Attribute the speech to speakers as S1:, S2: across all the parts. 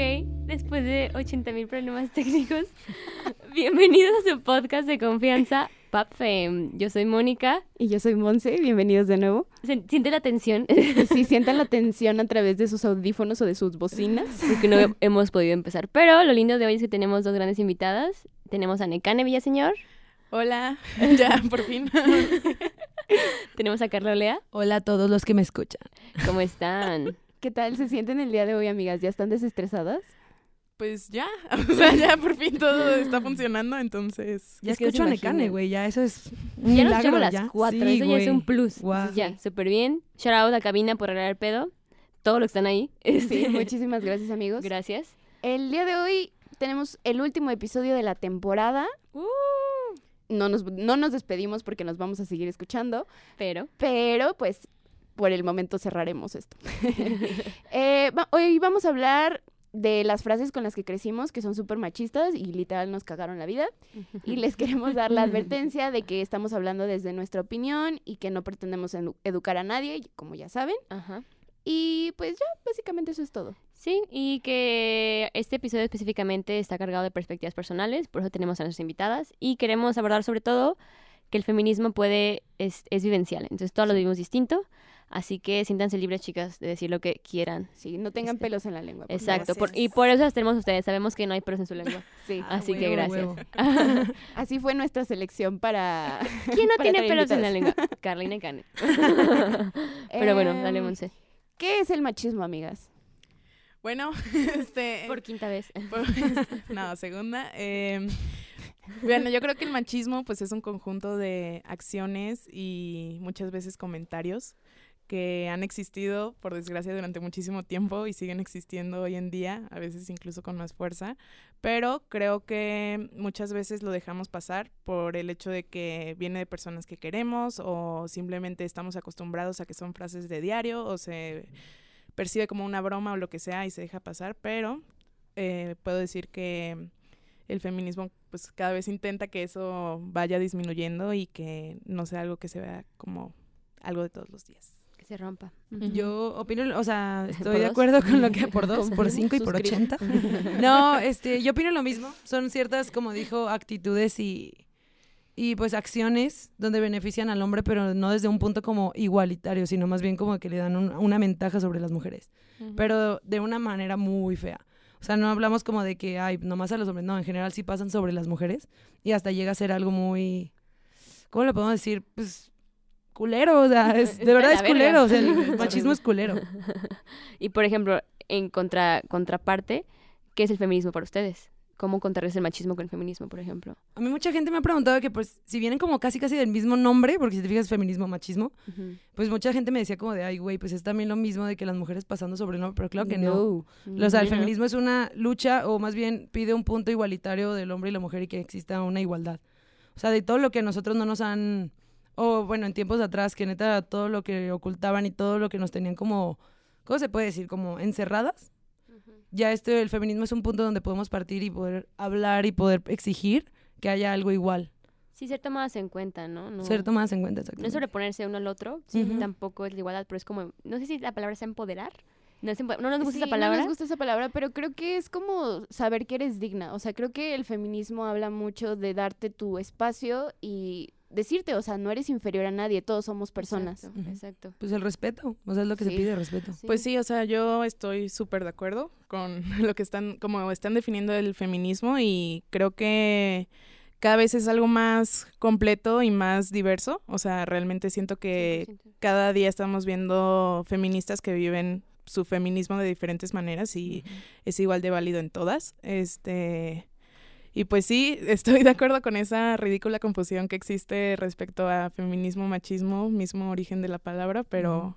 S1: Después de 80 mil problemas técnicos, bienvenidos a su podcast de confianza, Pap Fame. Yo soy Mónica.
S2: Y yo soy Monse, bienvenidos de nuevo.
S1: ¿Siente la tensión?
S2: Si sientan la tensión a través de sus audífonos o de sus bocinas.
S1: Porque no he- hemos podido empezar. Pero lo lindo de hoy es que tenemos dos grandes invitadas. Tenemos a Necane Villaseñor,
S3: Hola, ya, por fin.
S1: tenemos a Carla Olea.
S3: Hola a todos los que me escuchan.
S1: ¿Cómo están?
S2: ¿Qué tal se sienten el día de hoy, amigas? ¿Ya están desestresadas?
S3: Pues ya, o sea, ya por fin todo está funcionando, entonces...
S1: Ya
S4: Ya
S1: que
S4: escucho a. Necane, güey, ya eso es un
S1: Ya nos
S4: milagro,
S1: echamos las
S4: ya.
S1: cuatro,
S4: Sí,
S1: eso ya es un plus.
S4: Guau.
S1: Entonces, ya, súper bien. Shout out a Cabina por arreglar el pedo. Todos los que están ahí.
S2: Sí,
S1: Este,
S2: muchísimas gracias, amigos.
S1: Gracias.
S2: El día de hoy tenemos el último episodio de la temporada.
S1: Uh.
S2: No nos, no nos despedimos porque nos vamos a seguir escuchando,
S1: Pero,
S2: pero pues por el momento cerraremos esto. Eh, va- hoy vamos a hablar de las frases con las que crecimos, que son súper machistas y literal nos cagaron la vida. Y les queremos dar la advertencia de que estamos hablando desde nuestra opinión y que no pretendemos edu- educar a nadie, como ya saben.
S1: Ajá.
S2: Y pues ya, básicamente eso es todo.
S1: Sí, y que este episodio específicamente está cargado de perspectivas personales, por eso tenemos a nuestras invitadas y queremos abordar sobre todo que el feminismo puede, es, es vivencial, entonces todos lo vivimos distinto, así que siéntanse libres chicas de decir lo que quieran.
S2: Sí, no tengan
S1: Este,
S2: pelos en la lengua.
S1: Exacto, por- y por eso las tenemos a ustedes, sabemos que no hay pelos en su lengua,
S2: Sí.
S1: así que
S4: huevo,
S1: gracias.
S2: Así fue nuestra selección para...
S1: ¿Quién no
S2: para
S1: tiene pelos en la lengua? Carlina Cane. Pero bueno, dale
S2: Em,
S1: Monse.
S2: ¿Qué es el machismo, amigas?
S3: Bueno, este...
S1: Por quinta vez.
S3: por- no, segunda. eh, bueno, yo creo que el machismo pues es un conjunto de acciones y muchas veces comentarios que han existido, por desgracia, durante muchísimo tiempo y siguen existiendo hoy en día, a veces incluso con más fuerza, pero creo que muchas veces lo dejamos pasar por el hecho de que viene de personas que queremos o simplemente estamos acostumbrados a que son frases de diario o se percibe como una broma o lo que sea y se deja pasar, pero eh, puedo decir que el feminismo pues cada vez intenta que eso vaya disminuyendo y que no sea algo que se vea como algo de todos los días.
S1: Se rompa.
S4: Yo opino, o sea,
S1: ¿Por
S4: estoy de acuerdo con lo que por dos, por cinco y por ochenta. No, este, yo opino lo mismo. Son ciertas, como dijo, actitudes y, y pues acciones donde benefician al hombre, pero no desde un punto como igualitario, sino más bien como que le dan un- una ventaja sobre las mujeres. pero de una manera muy fea. O sea, no hablamos como de que, ay, nomás a los hombres, no, en general sí pasan sobre las mujeres y hasta llega a ser algo muy, ¿cómo le podemos decir? Pues culero, o sea, es- de verdad es culero,
S1: verga.
S4: o sea, el machismo es culero.
S1: Y por ejemplo, en contra, contraparte, ¿qué es el feminismo para ustedes? ¿Cómo contrarrestar el machismo con el feminismo, por ejemplo?
S4: A mí mucha gente me ha preguntado que pues si vienen como casi casi del mismo nombre, porque si te fijas feminismo, machismo, pues mucha gente me decía como de, ay, güey, pues es también lo mismo de que las mujeres pasando sobre el hombre, pero claro que no. O sea, el
S1: no.
S4: feminismo es una lucha o más bien pide un punto igualitario del hombre y la mujer y que exista una igualdad. O sea, de todo lo que a nosotros no nos han, o bueno, en tiempos atrás, que neta todo lo que ocultaban y todo lo que nos tenían como, ¿cómo se puede decir? Como encerradas. Ya este, el feminismo es un punto donde podemos partir y poder hablar y poder exigir que haya algo igual.
S1: Sí, ser tomadas en cuenta, ¿no? No,
S4: Ser tomadas en cuenta,
S1: no es
S4: exactamente.
S1: sobreponerse uno al otro, sí, tampoco es la igualdad, pero es como, no sé si la palabra es empoderar. No, no nos gusta
S2: Sí,
S1: esa palabra.
S2: No nos gusta esa palabra, pero creo que es como saber que eres digna. O sea, creo que el feminismo habla mucho de darte tu espacio y decirte, o sea, no eres inferior a nadie, todos somos personas.
S1: Exacto.
S4: Pues el respeto, o sea, es lo que
S2: Sí.
S4: se pide, respeto.
S3: Pues sí, o sea, yo estoy súper de acuerdo con lo que están, como están definiendo el feminismo y creo que cada vez es algo más completo y más diverso. O sea, realmente siento que
S1: 100%.
S3: cada día estamos viendo feministas que viven su feminismo de diferentes maneras y es igual de válido en todas. Este y pues sí, estoy de acuerdo con esa ridícula confusión que existe respecto a feminismo, machismo, mismo origen de la palabra, pero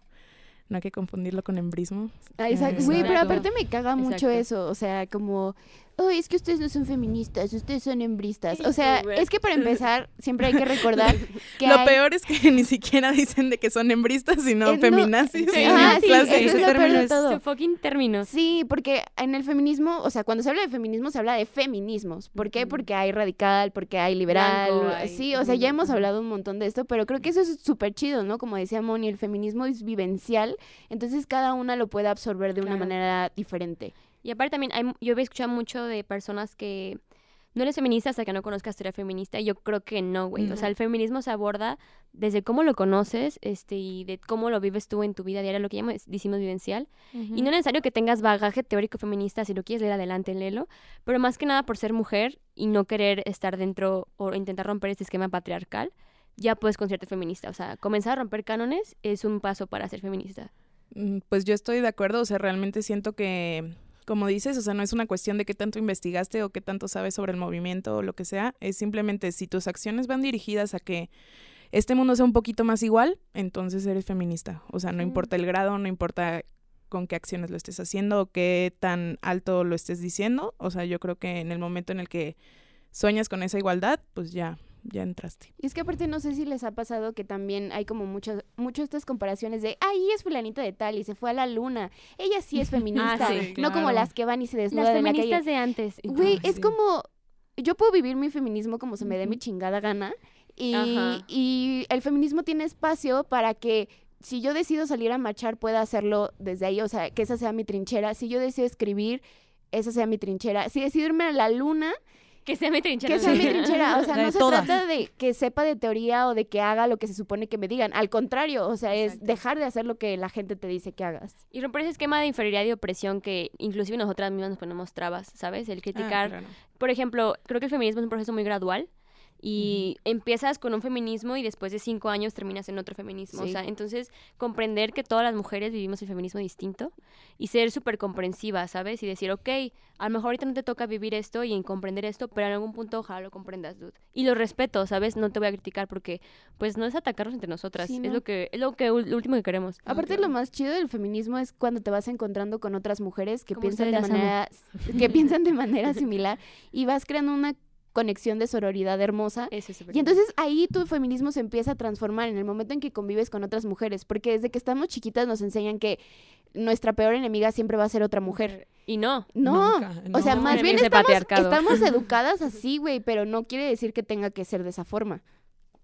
S3: no hay que confundirlo con embrismo.
S2: Ah, exacto. Güey, pero aparte me caga mucho
S1: Exacto.
S2: eso, o sea, como, ay, es que ustedes no son feministas, ustedes son hembristas. O sea, es que para empezar, siempre hay que recordar que
S3: Lo
S2: hay-
S3: peor es que ni siquiera dicen de que son embristas, sino
S2: Eh, no,
S3: feminazis.
S2: sí, ah, sí,
S3: clase.
S2: eso es
S4: término es-
S2: todo.
S1: Fucking términos.
S2: Sí, porque en el feminismo, o sea, cuando se habla de feminismo se habla de feminismos. ¿Por qué? Porque hay radical, porque hay liberal.
S1: Blanco, hay-
S2: Sí, o sea, ya hemos hablado un montón de esto, pero creo que eso es súper chido, ¿no? Como decía Moni, el feminismo es vivencial, entonces cada una lo puede absorber de una
S1: Claro.
S2: manera diferente.
S1: Y aparte también, hay, yo he escuchado mucho de personas que no eres feminista hasta que no conozcas teoría feminista. Y yo creo que no, güey. O sea, el feminismo se aborda desde cómo lo conoces este, y de cómo lo vives tú en tu vida diaria, lo que llamamos, decimos vivencial. Y no es necesario que tengas bagaje teórico feminista, si lo quieres leer adelante, léelo. Pero más que nada por ser mujer y no querer estar dentro o intentar romper este esquema patriarcal, ya puedes considerarte feminista. O sea, comenzar a romper cánones es un paso para ser feminista.
S3: Mm, Pues yo estoy de acuerdo, o sea, realmente siento que, como dices, o sea, no es una cuestión de qué tanto investigaste o qué tanto sabes sobre el movimiento o lo que sea, es simplemente si tus acciones van dirigidas a que este mundo sea un poquito más igual, entonces eres feminista. O sea, no importa el grado, no importa con qué acciones lo estés haciendo o qué tan alto lo estés diciendo. O sea, yo creo que en el momento en el que sueñas con esa igualdad, pues ya, ya entraste.
S2: Y es que aparte no sé si les ha pasado que también hay como muchas muchas estas comparaciones de, ella es fulanita de tal y se fue a la luna. Ella sí es feminista,
S1: sí,
S2: no como las que van y se desnudan
S1: Las
S2: en la calle.
S1: feministas de antes.
S2: Güey, es
S4: sí.
S2: como yo puedo vivir mi feminismo como se me dé mi chingada gana y,
S1: Ajá.
S2: y el feminismo tiene espacio para que si yo decido salir a marchar pueda hacerlo desde ahí, o sea, que esa sea mi trinchera. Si yo decido escribir, esa sea mi trinchera. Si decido irme a la luna,
S1: Que sea mi trinchera.
S2: que sea mi trinchera. O sea, no se
S4: todas.
S2: trata de que sepa de teoría o de que haga lo que se supone que me digan. Al contrario, o sea, es
S1: Exacto.
S2: dejar de hacer lo que la gente te dice que hagas.
S1: Y romper ese esquema de inferioridad y opresión que inclusive nosotras mismas nos ponemos trabas, ¿sabes? El criticar.
S3: Ah, claro.
S1: Por ejemplo, creo que el feminismo es un proceso muy gradual. Y empiezas con un feminismo y después de cinco años terminas en otro feminismo. O sea, entonces comprender que todas las mujeres vivimos el feminismo distinto y ser súper comprensiva, ¿sabes? Y decir, ok, a lo mejor ahorita no te toca vivir esto y en comprender esto, pero en algún punto ojalá lo comprendas, dude. Y lo respeto, ¿sabes? No te voy a criticar porque, pues, no es atacarnos entre nosotras.
S2: Sí,
S1: Es lo que es lo que lo último que queremos.
S2: Aparte, lo más chido del feminismo es cuando te vas encontrando con otras mujeres que piensan de
S1: amo.
S2: manera que piensan de manera similar y vas creando una conexión de sororidad hermosa.
S1: Eso es
S2: Y entonces ahí tu feminismo se empieza a transformar en el momento en que convives con otras mujeres, porque desde que estamos chiquitas nos enseñan que nuestra peor enemiga siempre va a ser otra mujer.
S1: Y no.
S2: No,
S4: Nunca,
S2: o sea,
S4: no.
S2: más bien estamos, estamos educadas así, güey, pero no quiere decir que tenga que ser de esa forma.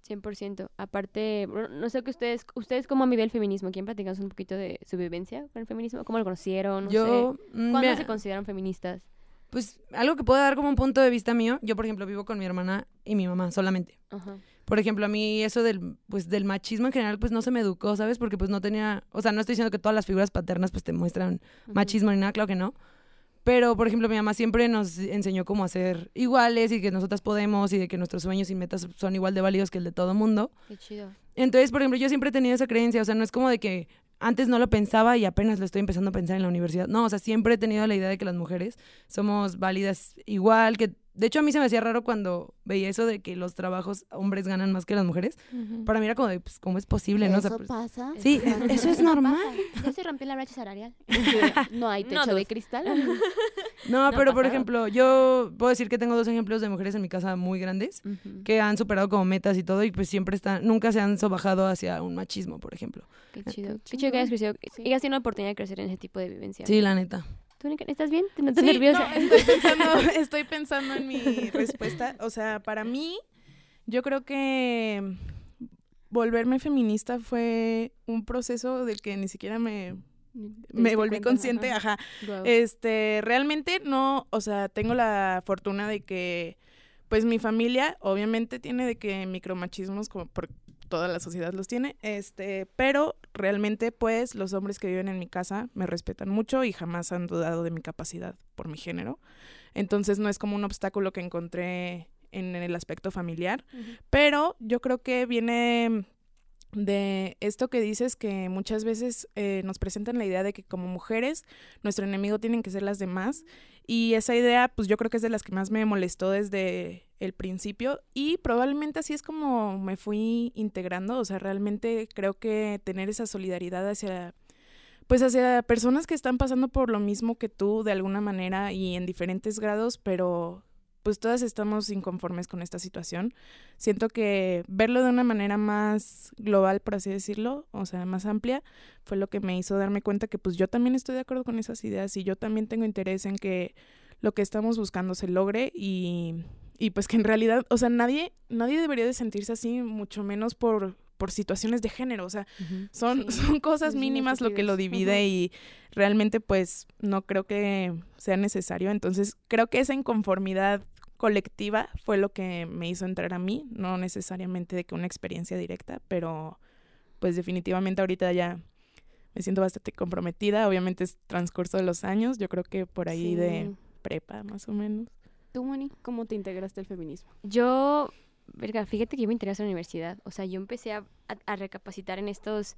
S1: 100%. Aparte, no sé que ustedes, ustedes cómo han vivido el feminismo. ¿Quieren platicarnos un poquito de su vivencia con el feminismo? ¿Cómo lo conocieron? No
S4: Yo,
S1: sé.
S4: mm,
S1: ¿Cuándo se consideran feministas?
S4: Pues algo que puedo dar como un punto de vista mío, yo por ejemplo vivo con mi hermana y mi mamá solamente.
S1: Ajá.
S4: Por ejemplo, a mí eso del, pues, del machismo en general, pues no se me educó, ¿sabes? Porque pues no tenía, o sea, no estoy diciendo que todas las figuras paternas pues te muestran machismo ni nada, claro que no. Pero, por ejemplo, mi mamá siempre nos enseñó cómo hacer iguales y que nosotras podemos y de que nuestros sueños y metas son igual de válidos que el de todo mundo.
S1: Qué chido.
S4: Entonces, por ejemplo, yo siempre he tenido esa creencia, o sea, no es como de que antes no lo pensaba y apenas lo estoy empezando a pensar en la universidad. No, o sea, siempre he tenido la idea de que las mujeres somos válidas igual, que de hecho a mí se me hacía raro cuando veía eso de que los trabajos hombres ganan más que las mujeres. Para mí era como de, pues, ¿cómo es posible? ¿no? O sea,
S2: ¿Eso
S4: pues,
S2: pasa?
S4: sí, eso es normal.
S1: Ya se rompió la brecha salarial.
S2: No hay
S1: No,
S2: techo de cristal.
S4: No,
S1: No
S4: pero por ejemplo, yo puedo decir que tengo dos ejemplos de mujeres en mi casa muy grandes que han superado como metas y todo y pues siempre están, nunca se han sobajado hacia un machismo, por ejemplo.
S1: Qué chido.
S2: Qué
S1: chido que hayas crecido.
S2: Sí.
S1: Y has tenido la oportunidad de crecer en ese tipo de vivencia.
S4: Sí, la neta.
S1: ¿Tú, Nika, estás bien? ¿Te notas
S3: Sí,
S1: nerviosa?
S3: no, estoy, pensando, estoy pensando en mi respuesta. O sea, para mí, yo creo que volverme feminista fue un proceso del que ni siquiera me, me volví consciente. Ajá. Este, realmente no, o sea, tengo la fortuna de que, pues mi familia obviamente tiene de que micromachismos como por toda la sociedad los tiene, este, pero realmente pues los hombres que viven en mi casa me respetan mucho y jamás han dudado de mi capacidad por mi género. Entonces no es como un obstáculo que encontré en el aspecto familiar, pero yo creo que viene de esto que dices que muchas veces eh, nos presentan la idea de que como mujeres nuestro enemigo tienen que ser las demás y esa idea pues yo creo que es de las que más me molestó desde el principio y probablemente así es como me fui integrando, o sea, realmente creo que tener esa solidaridad hacia pues hacia personas que están pasando por lo mismo que tú de alguna manera y en diferentes grados, pero pues todas estamos inconformes con esta situación. Siento que verlo de una manera más global, por así decirlo, o sea, más amplia, fue lo que me hizo darme cuenta que pues yo también estoy de acuerdo con esas ideas y yo también tengo interés en que lo que estamos buscando se logre y, y pues que en realidad, o sea, nadie, nadie debería de sentirse así, mucho menos por por situaciones de género, o sea, son,
S2: Sí,
S3: son cosas mínimas lo que lo divide y realmente pues no creo que sea necesario. Entonces creo que esa inconformidad colectiva fue lo que me hizo entrar a mí, no necesariamente de que una experiencia directa, pero pues definitivamente ahorita ya me siento bastante comprometida, obviamente es transcurso de los años, yo creo que por ahí de prepa más o menos.
S2: ¿Tú, Moni, cómo te integraste al feminismo?
S1: Yo, verga, fíjate que yo me interesé en la universidad. O sea, yo empecé a, a- a recapacitar en estos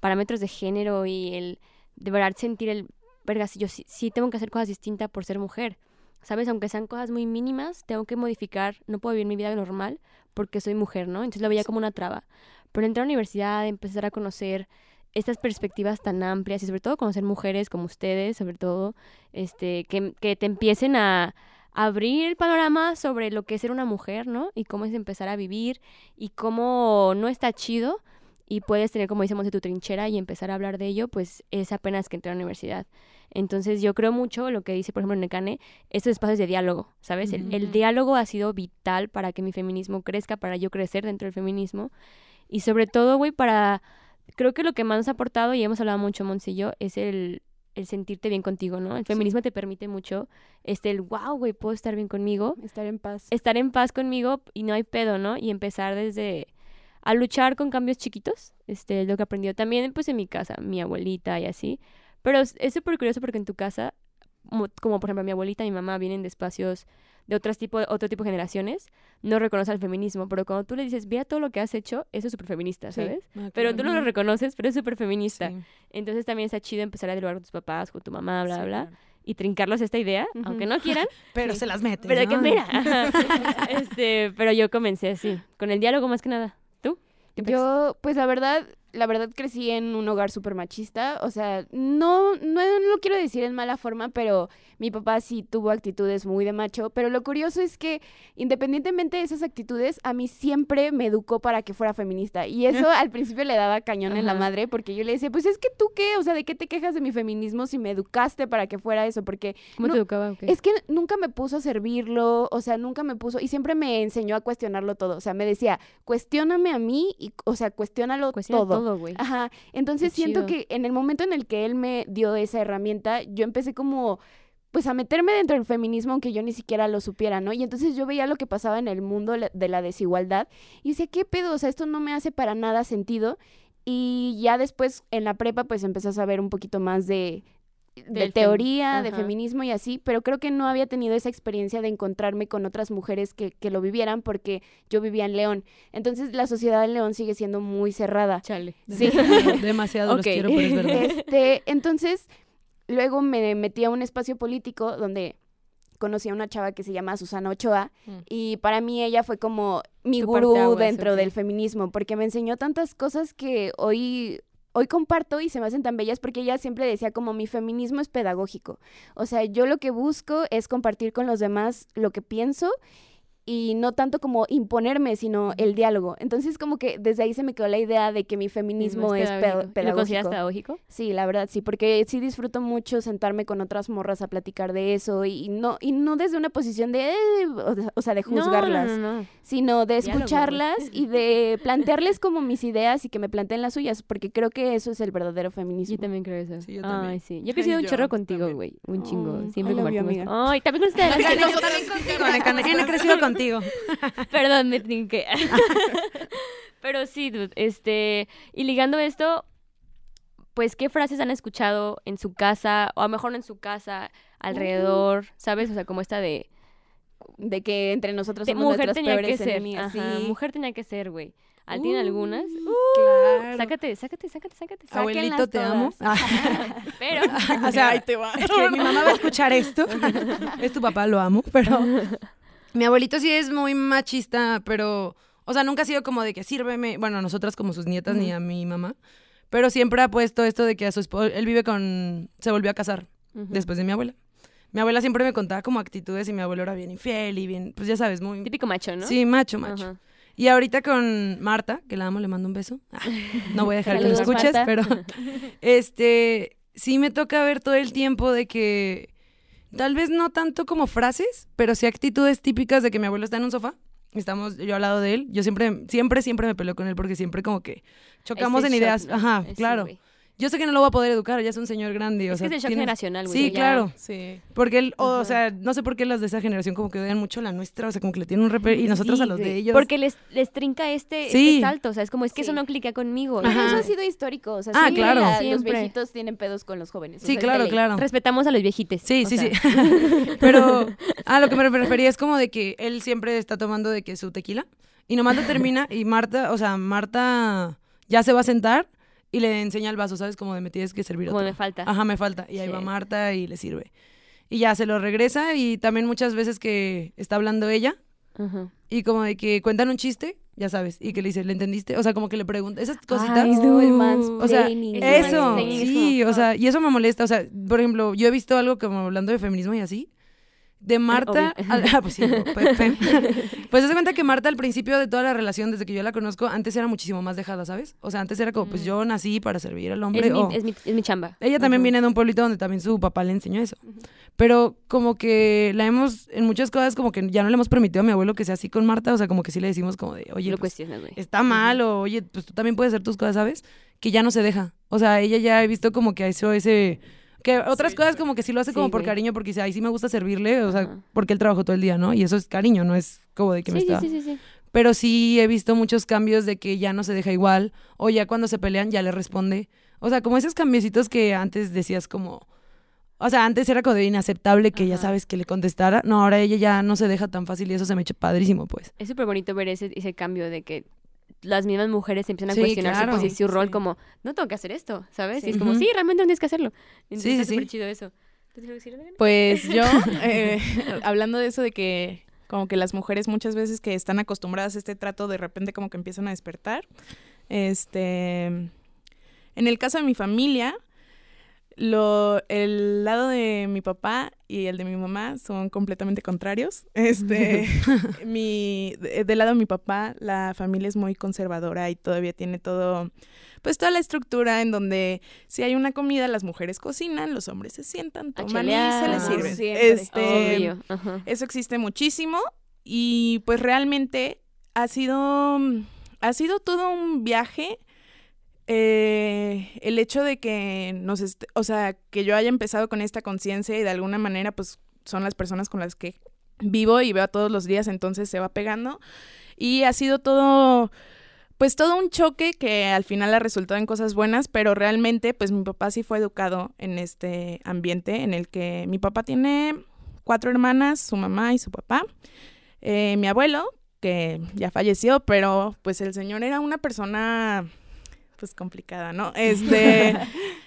S1: parámetros de género y el de verdad sentir el, verga, si yo sí, sí tengo que hacer cosas distintas por ser mujer. ¿Sabes? Aunque sean cosas muy mínimas, tengo que modificar, no puedo vivir mi vida normal porque soy mujer, ¿no? Entonces lo veía como una traba. Pero entrar a la universidad, empezar a conocer estas perspectivas tan amplias y sobre todo conocer mujeres como ustedes, sobre todo, este, que, que te empiecen a, abrir el panorama sobre lo que es ser una mujer, ¿no? Y cómo es empezar a vivir y cómo no está chido y puedes tener, como decimos, de tu trinchera y empezar a hablar de ello, pues es apenas que entré a la universidad. Entonces yo creo mucho lo que dice, por ejemplo, Necane, estos espacios de diálogo, ¿sabes? El, diálogo ha sido vital para que mi feminismo crezca, para yo crecer dentro del feminismo y sobre todo, güey, para... Creo que lo que más nos ha aportado, y hemos hablado mucho, yo, es el, el sentirte bien contigo, ¿no? El feminismo te permite mucho, este, el wow, güey, puedo estar bien conmigo,
S2: Estar en paz.
S1: estar en paz conmigo y no hay pedo, ¿no? Y empezar desde a luchar con cambios chiquitos, este, lo que he aprendido también, pues en mi casa, mi abuelita y así. Pero es súper curioso porque en tu casa, mo- como por ejemplo mi abuelita y mi mamá vienen de espacios de otras tipo, otro tipo de generaciones, no reconoce al feminismo, pero cuando tú le dices, vea todo lo que has hecho, eso es súper feminista. ¿sabes?
S4: Ah,
S1: Pero tú no lo reconoces, pero es súper feminista.
S3: Sí,
S1: Entonces también está chido empezar a dialogar con tus papás, con tu mamá, bla,
S3: sí,
S1: bla,
S3: claro.
S1: y trincarlos esta idea, aunque no quieran,
S4: Pero
S2: Sí.
S4: se las metes.
S1: pero que
S4: ¿no?
S1: mira. ajá. este, pero yo comencé así, con el diálogo más que nada. ¿Tú?
S2: Yo, pues la verdad, la verdad crecí en un hogar súper machista. O sea, no, no lo quiero decir en mala forma, pero mi papá sí tuvo actitudes muy de macho. Pero lo curioso es que, independientemente de esas actitudes, a mí siempre me educó para que fuera feminista. Y eso al principio le daba cañón en la madre, porque yo le decía, pues es que tú qué, o sea, ¿de qué te quejas de mi feminismo si me educaste para que fuera eso? Porque
S1: ¿Cómo
S2: no,
S1: te educaba?
S2: es que nunca me puso a servirlo, o sea, nunca me puso, y siempre me enseñó a cuestionarlo todo. O sea, me decía, cuestióname a mí, y, o sea, cuestiónalo
S1: Cuestiona
S2: todo.
S1: Todo, güey.
S2: Ajá. Entonces
S1: Qué
S2: siento
S1: chido.
S2: que en el momento en el que él me dio esa herramienta, yo empecé como pues a meterme dentro del feminismo aunque yo ni siquiera lo supiera, ¿no? Y entonces yo veía lo que pasaba en el mundo de la desigualdad y decía, ¿qué pedo? O sea, esto no me hace para nada sentido. Y ya después en la prepa pues empecé a saber un poquito más de, de teoría, de feminismo y así, pero creo que no había tenido esa experiencia de encontrarme con otras mujeres que, que lo vivieran porque yo vivía en León. Entonces la sociedad en León sigue siendo muy cerrada.
S1: Chale.
S2: Sí.
S4: Demasiado los
S1: Ok.
S4: quiero, pero es verdad.
S2: Este, entonces, luego me metí a un espacio político donde conocí a una chava que se llama Susana Ochoa
S1: Mm.
S2: y para mí ella fue como mi
S1: Tu
S2: gurú dentro del feminismo porque me enseñó tantas cosas que hoy hoy comparto y se me hacen tan bellas porque ella siempre decía como mi feminismo es pedagógico. O sea, yo lo que busco es compartir con los demás lo que pienso y no tanto como imponerme, sino el diálogo. Entonces, como que desde ahí se me quedó la idea de que mi feminismo es, pedo-
S1: pedagógico. ¿Lo consideras
S2: pedagógico.
S1: pedagógico?
S2: Sí, la verdad sí, porque sí disfruto mucho sentarme con otras morras a platicar de eso y no y no desde una posición de eh, o sea, de juzgarlas,
S1: No, no, no.
S2: sino de
S1: Diálogo,
S2: escucharlas y de plantearles como mis ideas y que me planteen las suyas, porque creo que eso es el verdadero feminismo.
S1: Yo también creo eso.
S4: Sí, yo
S1: Ay,
S4: también.
S1: sí. Yo he crecido un chorro contigo, güey. Un chingo.
S2: Oh,
S1: Siempre compartimos.
S2: amiga.
S1: Ay, también con ustedes.
S4: Yo también contigo, Necane. He crecido contigo.
S1: Perdón, me trinqué. Pero sí, dude, este, y ligando esto, pues, ¿qué frases han escuchado en su casa, o a lo mejor no en su casa, alrededor, ¿sabes? O sea, como esta de,
S2: De que entre nosotros somos
S1: mujer
S2: nuestras
S1: tenía que ser.
S2: enemigas.
S1: Ajá,
S2: sí.
S1: mujer tenía que ser, güey. ¿Al tienen algunas?
S3: Claro.
S1: Sácate, sácate, sácate, sácate.
S4: Abuelito, te amo.
S1: Pero,
S4: o sea,
S3: ahí te va.
S4: es que mi mamá va a escuchar esto. Es tu papá, lo amo, pero mi abuelito sí es muy machista, pero, o sea, nunca ha sido como de que sírveme, bueno, a nosotras como sus nietas ni a mi mamá, pero siempre ha puesto esto de que a su esposo, él vive con, se volvió a casar después de mi abuela. Mi abuela siempre me contaba como actitudes y mi abuelo era bien infiel y bien, pues ya sabes, muy...
S1: típico macho, ¿no?
S4: Sí, macho, macho. Y ahorita con Marta, que la amo, le mando un beso. Ah, No voy a dejar que lo escuches,
S2: Marta.
S4: pero este sí me toca ver todo el tiempo de que tal vez no tanto como frases, pero sí actitudes típicas de que mi abuelo está en un sofá estamos yo al lado de él, yo siempre, siempre, siempre me peleo con él porque siempre como que chocamos
S1: Ese
S4: en ideas.
S1: ¿no?
S4: Ajá, claro. Yo sé que no lo voy a poder educar, ya es un señor grande. o
S1: Es
S4: sea,
S1: que es el shock
S4: tiene-
S1: generacional, güey.
S4: Sí,
S1: ya-
S4: claro.
S3: Sí.
S4: Porque él, o,
S1: Ajá.
S4: sea, no sé por qué las de esa generación como que odian mucho la nuestra, o sea, como que le tienen un reper y nosotros a los de ellos.
S1: Porque les, les trinca este,
S4: Sí.
S1: este salto. O sea, es como, es que eso no clica conmigo.
S2: Pero eso ha sido histórico. O sea,
S4: Ah, claro.
S2: la- los viejitos tienen pedos con los jóvenes. o
S4: Sí,
S2: sea,
S4: claro, claro.
S1: Respetamos a los viejites.
S4: Sí,
S1: o
S4: sí,
S1: sea.
S4: sí. Pero, ah, lo que me refería es como de que él siempre está tomando de que su tequila y nomás lo termina y Marta, o sea, Marta ya se va a sentar y le enseña el vaso, ¿sabes? Como de me tienes que servir
S1: Como
S4: otro.
S1: me falta.
S4: Ajá, me falta. Y ahí
S1: Sí.
S4: va Marta y le sirve. Y ya se lo regresa y también muchas veces que está hablando ella
S1: Ajá.
S4: y como de que cuentan un chiste, ya sabes, y que le dice, ¿le entendiste? O sea, como que le pregunta esas cositas.
S1: Ay,
S2: No.
S4: O sea, eso, sí,
S1: como,
S4: o sea, y eso me molesta. O sea, por ejemplo, yo he visto algo como hablando de feminismo y así. De Marta.
S1: obvio.
S4: al- ah, pues sí, pues. Pues se cuenta que Marta al principio de toda la relación, desde que yo la conozco, antes era muchísimo más dejada, ¿sabes? O sea, antes era como, pues yo nací para servir al hombre.
S1: Es mi,
S4: o-
S1: es, mi, es mi chamba.
S4: ella también viene de un pueblito donde también su papá le enseñó eso. Pero como que la hemos, en muchas cosas, como que ya no le hemos permitido a mi abuelo que sea así con Marta. O sea, como que sí le decimos como de, oye,
S1: lo
S4: pues,
S1: cuestionas,
S4: está mal o oye, pues tú también puedes hacer tus cosas, ¿sabes? Que ya no se deja. O sea, ella ya he visto como que hizo ese... Que otras
S3: Sí,
S4: cosas como que sí lo hace
S1: Sí,
S4: como por
S1: güey.
S4: cariño porque dice, ay, sí me gusta servirle, o sea,
S1: Ajá.
S4: porque él trabajó todo el día, ¿no? Y eso es cariño, no es como de que me
S1: Sí,
S4: está...
S1: sí, sí, sí.
S4: Pero sí he visto muchos cambios de que ya no se deja igual o ya cuando se pelean ya le responde. O sea, como esos cambiecitos que antes decías como... O sea, antes era como de inaceptable que ya sabes que le contestara. No, ahora ella ya no se deja tan fácil y eso se me echa padrísimo, pues.
S1: Es súper bonito ver ese, ese cambio de que las mismas mujeres empiezan a
S4: Sí,
S1: cuestionar
S4: claro.
S1: su posición, su rol
S3: Sí.
S1: como, no tengo que hacer esto, ¿sabes?
S2: Sí.
S1: Y es como,
S4: Ujú.
S1: sí, realmente no tienes que hacerlo. Entonces
S4: sí,
S1: súper chido eso.
S3: Pues yo, eh, hablando de eso de que como que las mujeres muchas veces que están acostumbradas a este trato de repente como que empiezan a despertar. Este, en el caso de mi familia, lo, el lado de mi papá y el de mi mamá son completamente contrarios. Este, mi, de- del lado de mi papá, la familia es muy conservadora y todavía tiene todo, pues toda la estructura en donde si hay una comida, las mujeres cocinan, los hombres se sientan, toman y se les sirven.
S2: Siempre.
S3: Este,
S1: Obvio.
S3: Eso existe muchísimo y pues realmente ha sido, ha sido todo un viaje. Eh, el hecho de que nos, o sea, que yo haya empezado con esta conciencia y de alguna manera pues son las personas con las que vivo y veo todos los días, entonces se va pegando. Y ha sido todo, pues todo un choque que al final ha resultado en cosas buenas, pero realmente pues mi papá sí fue educado en este ambiente en el que mi papá tiene cuatro hermanas, su mamá y su papá. Eh, mi abuelo, que ya falleció, pero pues el señor era una persona pues complicada, ¿no? Este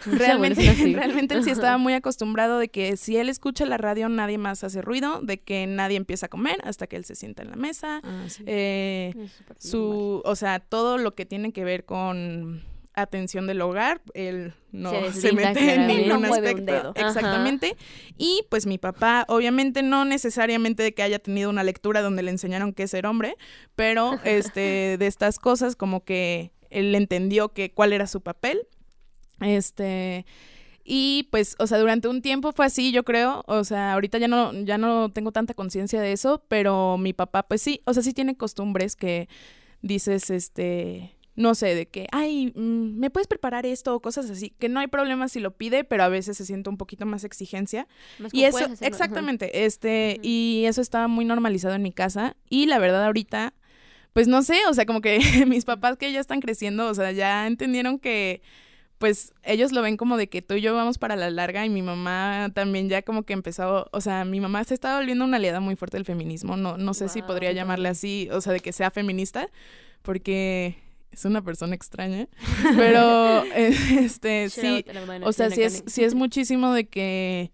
S3: realmente, realmente él sí estaba muy acostumbrado de que si él escucha la radio nadie más hace ruido, de que nadie empieza a comer hasta que él se sienta en la mesa.
S4: Ah, sí.
S3: Eh, su, o sea, todo lo que tiene que ver con atención del hogar, él no
S1: Se
S3: mete en ningún
S2: No un
S3: aspecto.
S1: Ajá.
S3: Exactamente. Y pues mi papá, obviamente no necesariamente de que haya tenido una lectura donde le enseñaron qué es ser hombre, pero este de estas cosas como que él entendió que cuál era su papel. Este y pues, o sea, durante un tiempo fue así, yo creo. O sea, ahorita ya no, ya no tengo tanta conciencia de eso, pero mi papá, pues sí, o sea, sí tiene costumbres que dices, este, no sé, de que, ay, mm, ¿me puedes preparar esto? o cosas así. Que no hay problema si lo pide, pero a veces se siente un poquito más exigencia.
S1: Más
S3: Y eso,
S1: ajá.
S3: exactamente, este, y eso estaba muy normalizado en mi casa. Y la verdad, ahorita, pues no sé, o sea, como que mis papás que ya están creciendo, o sea, ya entendieron que, pues ellos lo ven como de que tú y yo vamos para la larga y mi mamá también ya como que empezó, o sea, mi mamá se estaba volviendo una aliada muy fuerte del feminismo, no, no sé si podría llamarle así, o sea, de que sea feminista, porque es una persona extraña, pero este, sí, o sea, sí es, sí es muchísimo de que,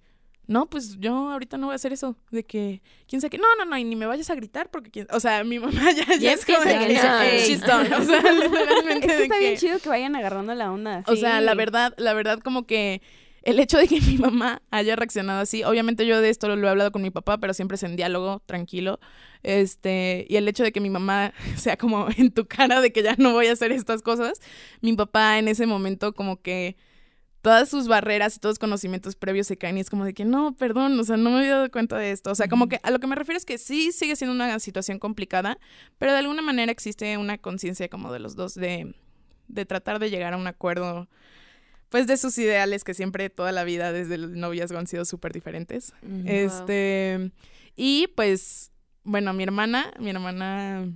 S3: no, pues yo ahorita no voy a hacer eso, de que, quién sabe qué, no, no, no, y ni me vayas a gritar porque, quién- o sea, mi mamá ya, ya, es como de que,
S1: que no.
S3: "Ey, she's done", o sea, literalmente
S2: Es que
S3: de
S2: está bien
S3: que-
S2: chido que vayan agarrando la onda.
S3: o sea, la verdad, la verdad como que el hecho de que mi mamá haya reaccionado así, obviamente yo de esto lo, lo he hablado con mi papá, pero siempre es en diálogo, tranquilo. Este, y el hecho de que mi mamá sea como en tu cara de que ya no voy a hacer estas cosas, mi papá en ese momento como que todas sus barreras y todos los conocimientos previos se caen y es como de que no, perdón, o sea, no me había dado cuenta de esto. O sea, como que a lo que me refiero es que sí sigue siendo una situación complicada, pero de alguna manera existe una conciencia como de los dos de, de tratar de llegar a un acuerdo, pues de sus ideales que siempre toda la vida desde el noviazgo han sido súper diferentes.
S4: Ujú.
S3: Este, y pues, bueno, mi hermana, mi hermana...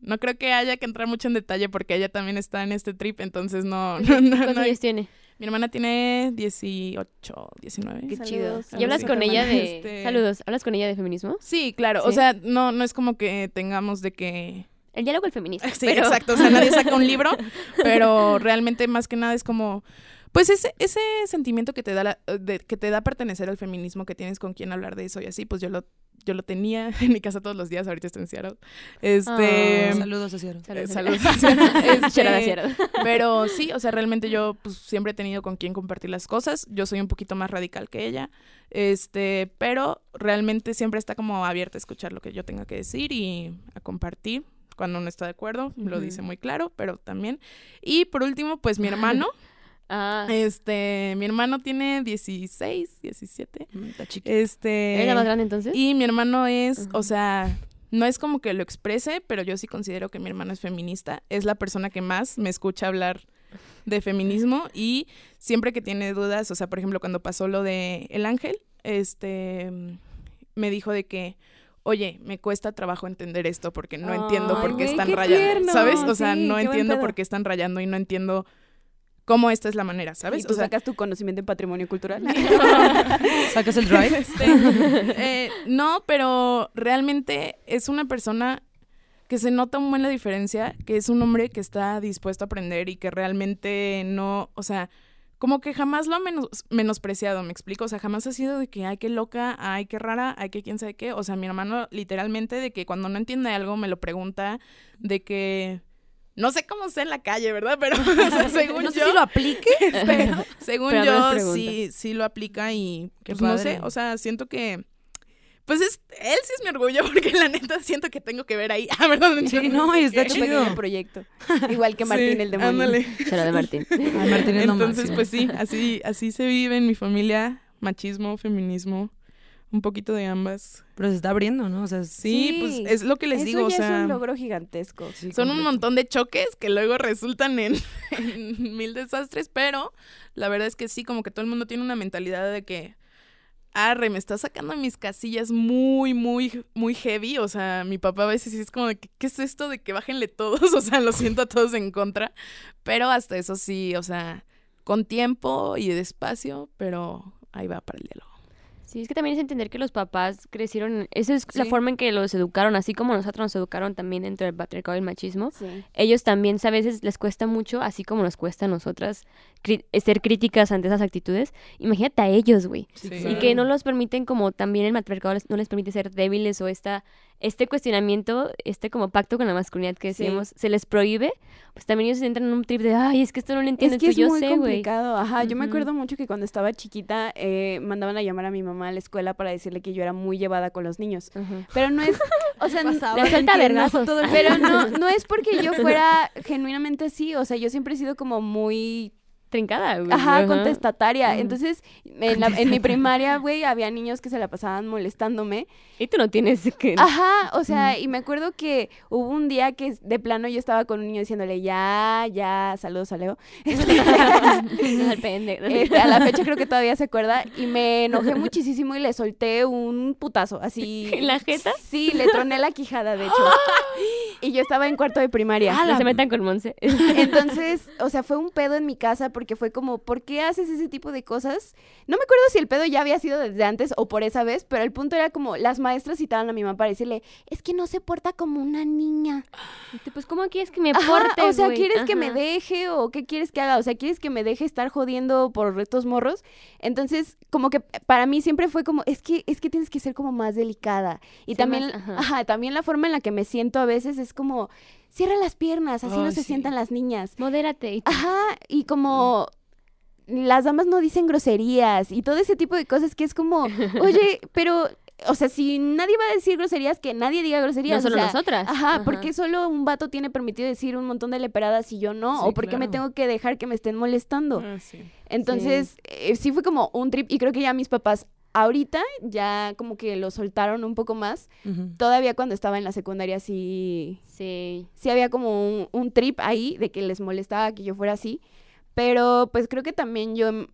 S3: No creo que haya que entrar mucho en detalle porque ella también está en este trip, entonces no, no, no,
S1: ¿Cuántos
S3: no hay-
S1: años tiene?
S3: Mi hermana tiene 18, 19.
S2: Qué
S1: Saludos.
S2: chido.
S1: ¿Y hablas
S3: Sí,
S1: con ella de...
S3: este-
S1: Saludos, ¿hablas con ella de feminismo?
S3: Sí, claro. O sea, no, no es como que tengamos de que.
S1: El diálogo del feminismo.
S3: Sí,
S1: pero-
S3: exacto. O sea, nadie saca un libro, pero realmente más que nada es como. Pues ese, ese sentimiento que te da la- de- que te da pertenecer al feminismo, que tienes con quien hablar de eso y así, pues yo lo, yo lo tenía en mi casa todos los días, ahorita está en Seattle. Este.
S1: Ah.
S4: Saludos a
S3: eh,
S1: Saludos.
S3: saludos. Este,
S1: Shout out a Seattle.
S3: Pero sí, o sea, realmente yo pues, siempre he tenido con quien compartir las cosas. Yo soy un poquito más radical que ella. Este, pero realmente siempre está como abierta a escuchar lo que yo tenga que decir y a compartir. Cuando no está de acuerdo, lo dice muy claro, pero también. Y por último, pues mi hermano.
S1: Ah,
S3: este, mi hermano tiene 16, 17.
S4: Mm, Está chiquito.
S3: Este.
S1: ¿eres la más grande entonces?
S3: Y mi hermano es, o sea, no es como que lo exprese, pero yo sí considero que mi hermano es feminista. Es la persona que más me escucha hablar de feminismo y siempre que tiene dudas, o sea, por ejemplo, cuando pasó lo de El Ángel, este, me dijo de que, oye, me cuesta trabajo entender esto porque no entiendo por qué están
S2: qué
S3: rayando,
S2: tierno.
S3: ¿sabes? O sea,
S2: Sí,
S3: no entiendo por qué están rayando y no entiendo cómo esta es la manera,
S2: ¿Y
S3: ¿sabes?
S2: tú
S3: O sea,
S2: sacas tu conocimiento en patrimonio cultural?
S4: ¿Sacas el drive?
S3: Este, eh, no, pero realmente es una persona que se nota un buen la diferencia, que es un hombre que está dispuesto a aprender y que realmente no, o sea, como que jamás lo ha menos- menospreciado, me explico, o sea, jamás ha sido de que, ay, qué loca, ay, qué rara, ay, qué quién sabe qué, o sea, mi hermano literalmente de que cuando no entiende algo me lo pregunta, de que... No sé cómo sea en la calle, ¿verdad? Pero o sea, según
S4: no sé
S3: yo,
S4: si lo aplique, pero...
S3: según
S1: Pero menos
S3: yo, sí, sí lo aplica y
S4: Qué
S3: pues, no sé, o sea, siento que pues es él sí es mi orgullo porque la neta siento que tengo que ver ahí. Ah, ¿verdad?
S4: Sí, no, y está chido.
S2: pequeño proyecto. Igual que Martín
S3: Sí,
S2: el demonio.
S3: ándale.
S1: Out de Martín.
S4: Ay, Martín es
S3: Entonces, pues sí, así así se vive en mi familia, machismo, feminismo, un poquito de ambas.
S4: Pero se está abriendo, ¿no? O sea,
S3: Sí,
S2: Sí.
S3: pues es lo que les
S2: Eso
S3: digo, o sea,
S2: es un logro gigantesco.
S4: sí,
S3: Son un montón de choques que luego resultan en, en mil desastres, pero la verdad es que sí, como que todo el mundo tiene una mentalidad de que, arre, me está sacando mis casillas muy, muy, muy heavy. O sea, mi papá a veces es como de, que, ¿qué es esto de que bájenle todos? O sea, lo siento a todos en contra, pero hasta eso sí, o sea, con tiempo y despacio, pero ahí va para el diálogo.
S1: Sí, es que también es entender que los papás crecieron, esa es la forma en que los educaron, así como nosotros nos educaron también dentro del patriarcado y el machismo.
S2: Sí.
S1: Ellos también a veces les cuesta mucho, así como nos cuesta a nosotras ser críticas ante esas actitudes. Imagínate a ellos, güey.
S3: Sí.
S1: Y que no los permiten como también el matriarcado les- no les permite ser débiles o esta este cuestionamiento, este como pacto con la masculinidad que
S2: Sí.
S1: decíamos, se les prohíbe, pues también ellos entran en un trip de, ay, es que esto no lo entiendes
S2: Es que es
S1: yo
S2: muy
S1: sé,
S2: complicado. Ajá, yo me acuerdo mucho que cuando estaba chiquita eh, mandaban a llamar a mi mamá a la escuela para decirle que yo era muy llevada con los niños. Pero no es, o sea,
S4: todo el-
S2: pero no, no es porque yo fuera genuinamente así. O sea, yo siempre he sido como muy
S1: Trincada, güey.
S2: Ajá, contestataria. Entonces, en, la- en mi primaria, güey, había niños que se la pasaban molestándome.
S1: Y tú no tienes que...
S2: Ajá, o sea, y me acuerdo que hubo un día que de plano yo estaba con un niño diciéndole, ya, ya, saludos a Leo. Este, este, a la fecha creo que todavía se acuerda. Y me enojé muchísimo y le solté un putazo, así.
S1: ¿En la jeta?
S2: Sí, le troné la quijada, de hecho. Y yo estaba en cuarto de primaria.
S1: No se metan con Monse.
S2: Entonces, o sea, fue un pedo en mi casa porque fue como, ¿por qué haces ese tipo de cosas? No me acuerdo si el pedo ya había sido desde antes o por esa vez, pero el punto era como, las maestras citaban a mi mamá para decirle, es que no se porta como una niña.
S1: pues, ¿cómo quieres que me
S2: Ajá,
S1: porte,
S2: o sea? ¿quieres que me deje o qué quieres que haga? O sea, ¿quieres que me deje estar jodiendo por estos morros? Entonces, como que para mí siempre fue como, es que, es que tienes que ser como más delicada. Y
S1: Sí,
S2: también,
S1: más- ajá.
S2: ajá, también la forma en la que me siento a veces es como, cierra las piernas, así no se
S3: sí.
S2: sientan las niñas.
S1: Modérate. y-
S2: Ajá, y como las damas no dicen groserías y todo ese tipo de cosas que es como, oye, pero o sea, si nadie va a decir groserías, que nadie diga groserías.
S1: No
S2: o
S1: solo
S2: sea,
S1: nosotras.
S2: Ajá, ¿por qué solo un vato tiene permitido decir un montón de leperadas y yo no?
S3: Sí,
S2: ¿O por qué me tengo que dejar que me estén molestando?
S3: Ah, sí.
S2: Entonces, eh, sí fue como un trip y creo que ya mis papás ahorita ya como que lo soltaron un poco más. Todavía cuando estaba en la secundaria sí,
S1: Sí.
S2: sí había como un, un trip ahí de que les molestaba que yo fuera así. Pero pues creo que también yo, mm,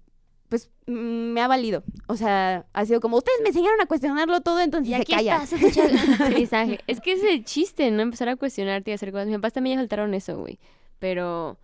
S2: pues mm, me ha valido. O sea, ha sido como, ustedes me enseñaron a cuestionarlo todo, entonces
S1: Y
S2: se
S1: aquí
S2: callan.
S1: estás. Es que es el chiste, ¿no? Empezar a cuestionarte y hacer cosas. Mis papás también ya soltaron eso, güey. Pero,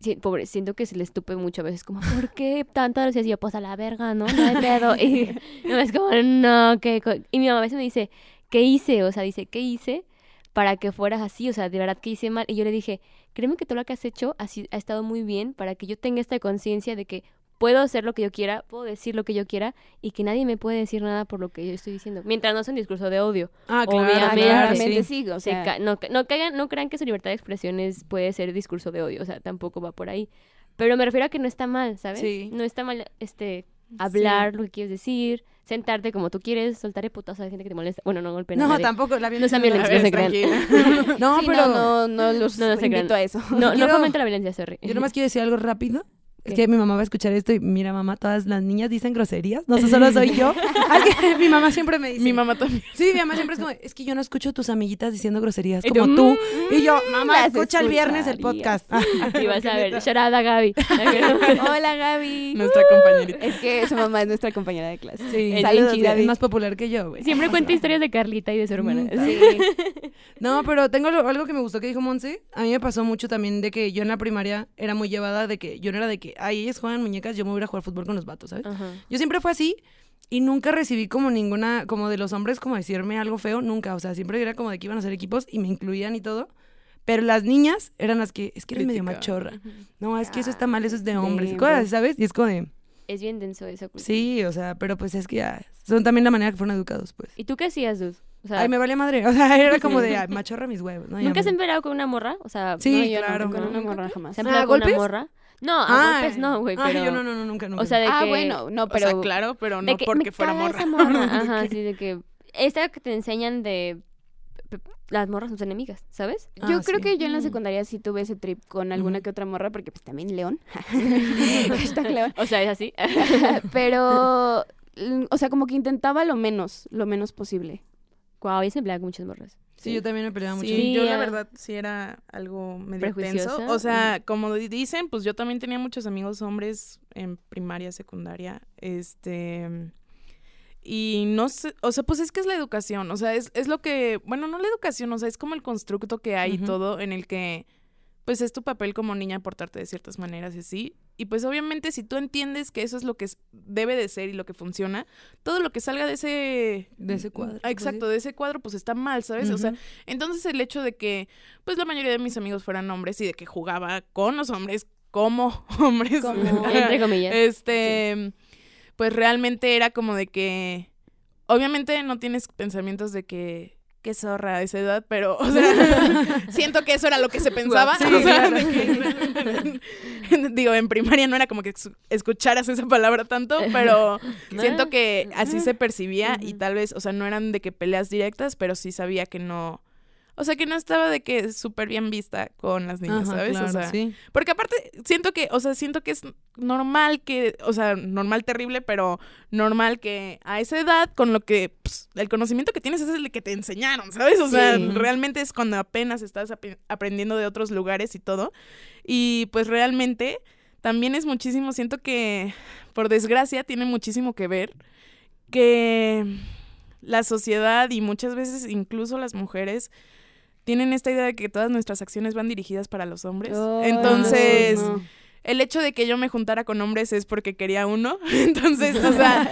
S1: sí, pobre, siento que se les tupe mucho a veces. Como, ¿por qué tanta veces yo, pues a la verga, ¿no? No hay pedo. Y no, es como, no, ¿qué? co-?" Y mi mamá a veces me dice, ¿qué hice? O sea, dice, ¿qué hice para que fueras así? O sea, de verdad que hice mal. Y yo le dije, créeme que todo lo que has hecho ha, ha estado muy bien para que yo tenga esta conciencia de que puedo hacer lo que yo quiera, puedo decir lo que yo quiera y que nadie me puede decir nada por lo que yo estoy diciendo. Mientras no sea un discurso de odio.
S4: Ah, claro,
S1: Obviamente.
S4: claro,
S2: Claramente
S4: sí.
S2: sí, o
S1: Se
S2: sea,
S1: ca- no, no, caigan- no crean que su libertad de expresión es- puede ser discurso de odio, o sea, tampoco va por ahí. Pero me refiero a que no está mal, ¿sabes?
S4: Sí.
S1: No está mal este hablar lo que quieres decir, sentarte como tú quieres, soltar putazos a gente que te molesta. Bueno, no golpeen
S4: No,
S1: nadie.
S4: tampoco. La
S1: No sean
S4: violencia
S1: violentos. no se crean.
S4: No,
S2: sí,
S4: pero
S2: no, no, no los
S1: No, no
S2: invito a eso.
S1: No, no
S4: Quiero-
S1: fomenta la violencia, sorry.
S4: Yo nomás quiero decir algo rápido. Es que mi mamá va a escuchar esto y mira, mamá, todas las niñas dicen groserías. No solo soy yo. Alguien- mi mamá siempre me dice.
S3: Mi mamá también.
S4: Sí, mi mamá siempre es como, es que yo no escucho a tus amiguitas diciendo groserías
S1: Y
S4: como tú.
S1: "Mm,
S4: Y yo, mamá, escucha el viernes el
S2: escucharías".
S4: podcast.
S1: Y vas a ver, shout out a Gaby.
S2: Hola, Gaby.
S3: Nuestra compañerita.
S2: Es que su mamá es nuestra compañera de clase.
S4: Sí,
S1: Es
S2: Saludos,
S1: bien chida,
S2: Gaby.
S4: es más popular que yo, güey.
S1: Siempre cuenta historias de Carlita y de su hermana.
S4: Mm,
S1: Sí.
S4: No, pero tengo lo- algo que me gustó que dijo Monse. A mí me pasó mucho también de que yo en la primaria era muy llevada de que yo no era de que, ay, ellas juegan muñecas, yo me voy a jugar fútbol con los vatos, ¿sabes?
S1: Ajá.
S4: Yo siempre fue así y nunca recibí como ninguna, como de los hombres, como decirme algo feo, nunca. O sea, siempre era como de que iban a ser equipos y me incluían y todo. Pero las niñas eran las que, es que eres medio machorra. No, es que eso está mal, eso es de hombres. y cosas ¿sabes? Y es como de,
S1: Es bien denso eso.
S4: sí, o sea, pero pues es que ya, son también la manera que fueron educados, pues.
S1: ¿Y tú qué hacías, Dud? O sea,
S4: Ay, me vale madre. O sea, era como de, "Ay, machorra mis huevos. ¿no?
S1: ¿Nunca has
S4: me-
S1: empleado con una morra? O sea,
S4: Sí,
S2: No, yo no,
S4: claro.
S2: con una morra jamás.
S1: ¿se ha
S4: ¿A
S1: empleado con una
S4: golpes?
S1: morra? No, a golpes no, güey, pero...
S4: yo no, no, no, nunca, nunca.
S1: O sea, de
S2: ah,
S1: que...
S2: bueno, no,
S3: O
S2: pero
S3: sea, claro, pero
S1: de
S3: no
S1: que
S3: porque
S1: me
S3: fuera morra.
S1: esa morra. Ajá, así de que... Esta que te enseñan de... Las morras son enemigas, ¿sabes?
S2: yo
S4: Ah,
S2: creo
S4: sí.
S2: que yo en la
S1: Mm.
S2: secundaria sí tuve ese trip con alguna que otra morra, porque pues también León. León.
S1: O sea, es así.
S2: Pero, o sea, como que intentaba lo menos, lo menos posible.
S1: Guau, yo se empleaba con muchas morras.
S4: Sí, yo también me peleaba mucho.
S3: Sí, yo la verdad sí era algo medio tenso. O sea, como di- dicen, pues yo también tenía muchos amigos hombres en primaria, secundaria, este y no sé, o sea, pues es que es la educación, o sea, es, es lo que, bueno, no la educación, o sea, es como el constructo que hay y todo en el que pues es tu papel como niña portarte de ciertas maneras y así. Y pues obviamente si tú entiendes que eso es lo que debe de ser y lo que funciona, todo lo que salga de ese...
S4: De ese cuadro,
S3: Ah,
S4: pues,
S3: Exacto, de ese cuadro pues está mal, ¿sabes? O sea, entonces el hecho de que pues la mayoría de mis amigos fueran hombres y de que jugaba con los hombres como hombres,
S2: Como-
S1: Entre comillas.
S3: este, pues realmente era como de que, obviamente no tienes pensamientos de que qué zorra a esa edad, pero, o sea, siento que eso era lo que se pensaba.
S4: Sí,
S3: o sea,
S4: claro.
S3: de que- digo, en primaria no era como que escucharas esa palabra tanto, pero siento que así se percibía y tal vez, o sea, no eran de que peleas directas, pero sí sabía que no, o sea, que no estaba de que súper bien vista con las niñas,
S4: Ajá,
S3: ¿sabes?
S4: claro,
S3: o sea,
S4: sí.
S3: porque aparte, siento que, o sea, siento que es normal que, o sea, normal terrible, pero normal que a esa edad, con lo que, pues, el conocimiento que tienes es el que te enseñaron, ¿sabes? O sea, realmente es cuando apenas estás aprendiendo de otros lugares y todo. Y pues realmente también es muchísimo, siento que, por desgracia, tiene muchísimo que ver que la sociedad y muchas veces incluso las mujeres tienen esta idea de que todas nuestras acciones van dirigidas para los hombres. Entonces,
S2: no.
S3: El hecho de que yo me juntara con hombres es porque quería uno. Entonces, o sea,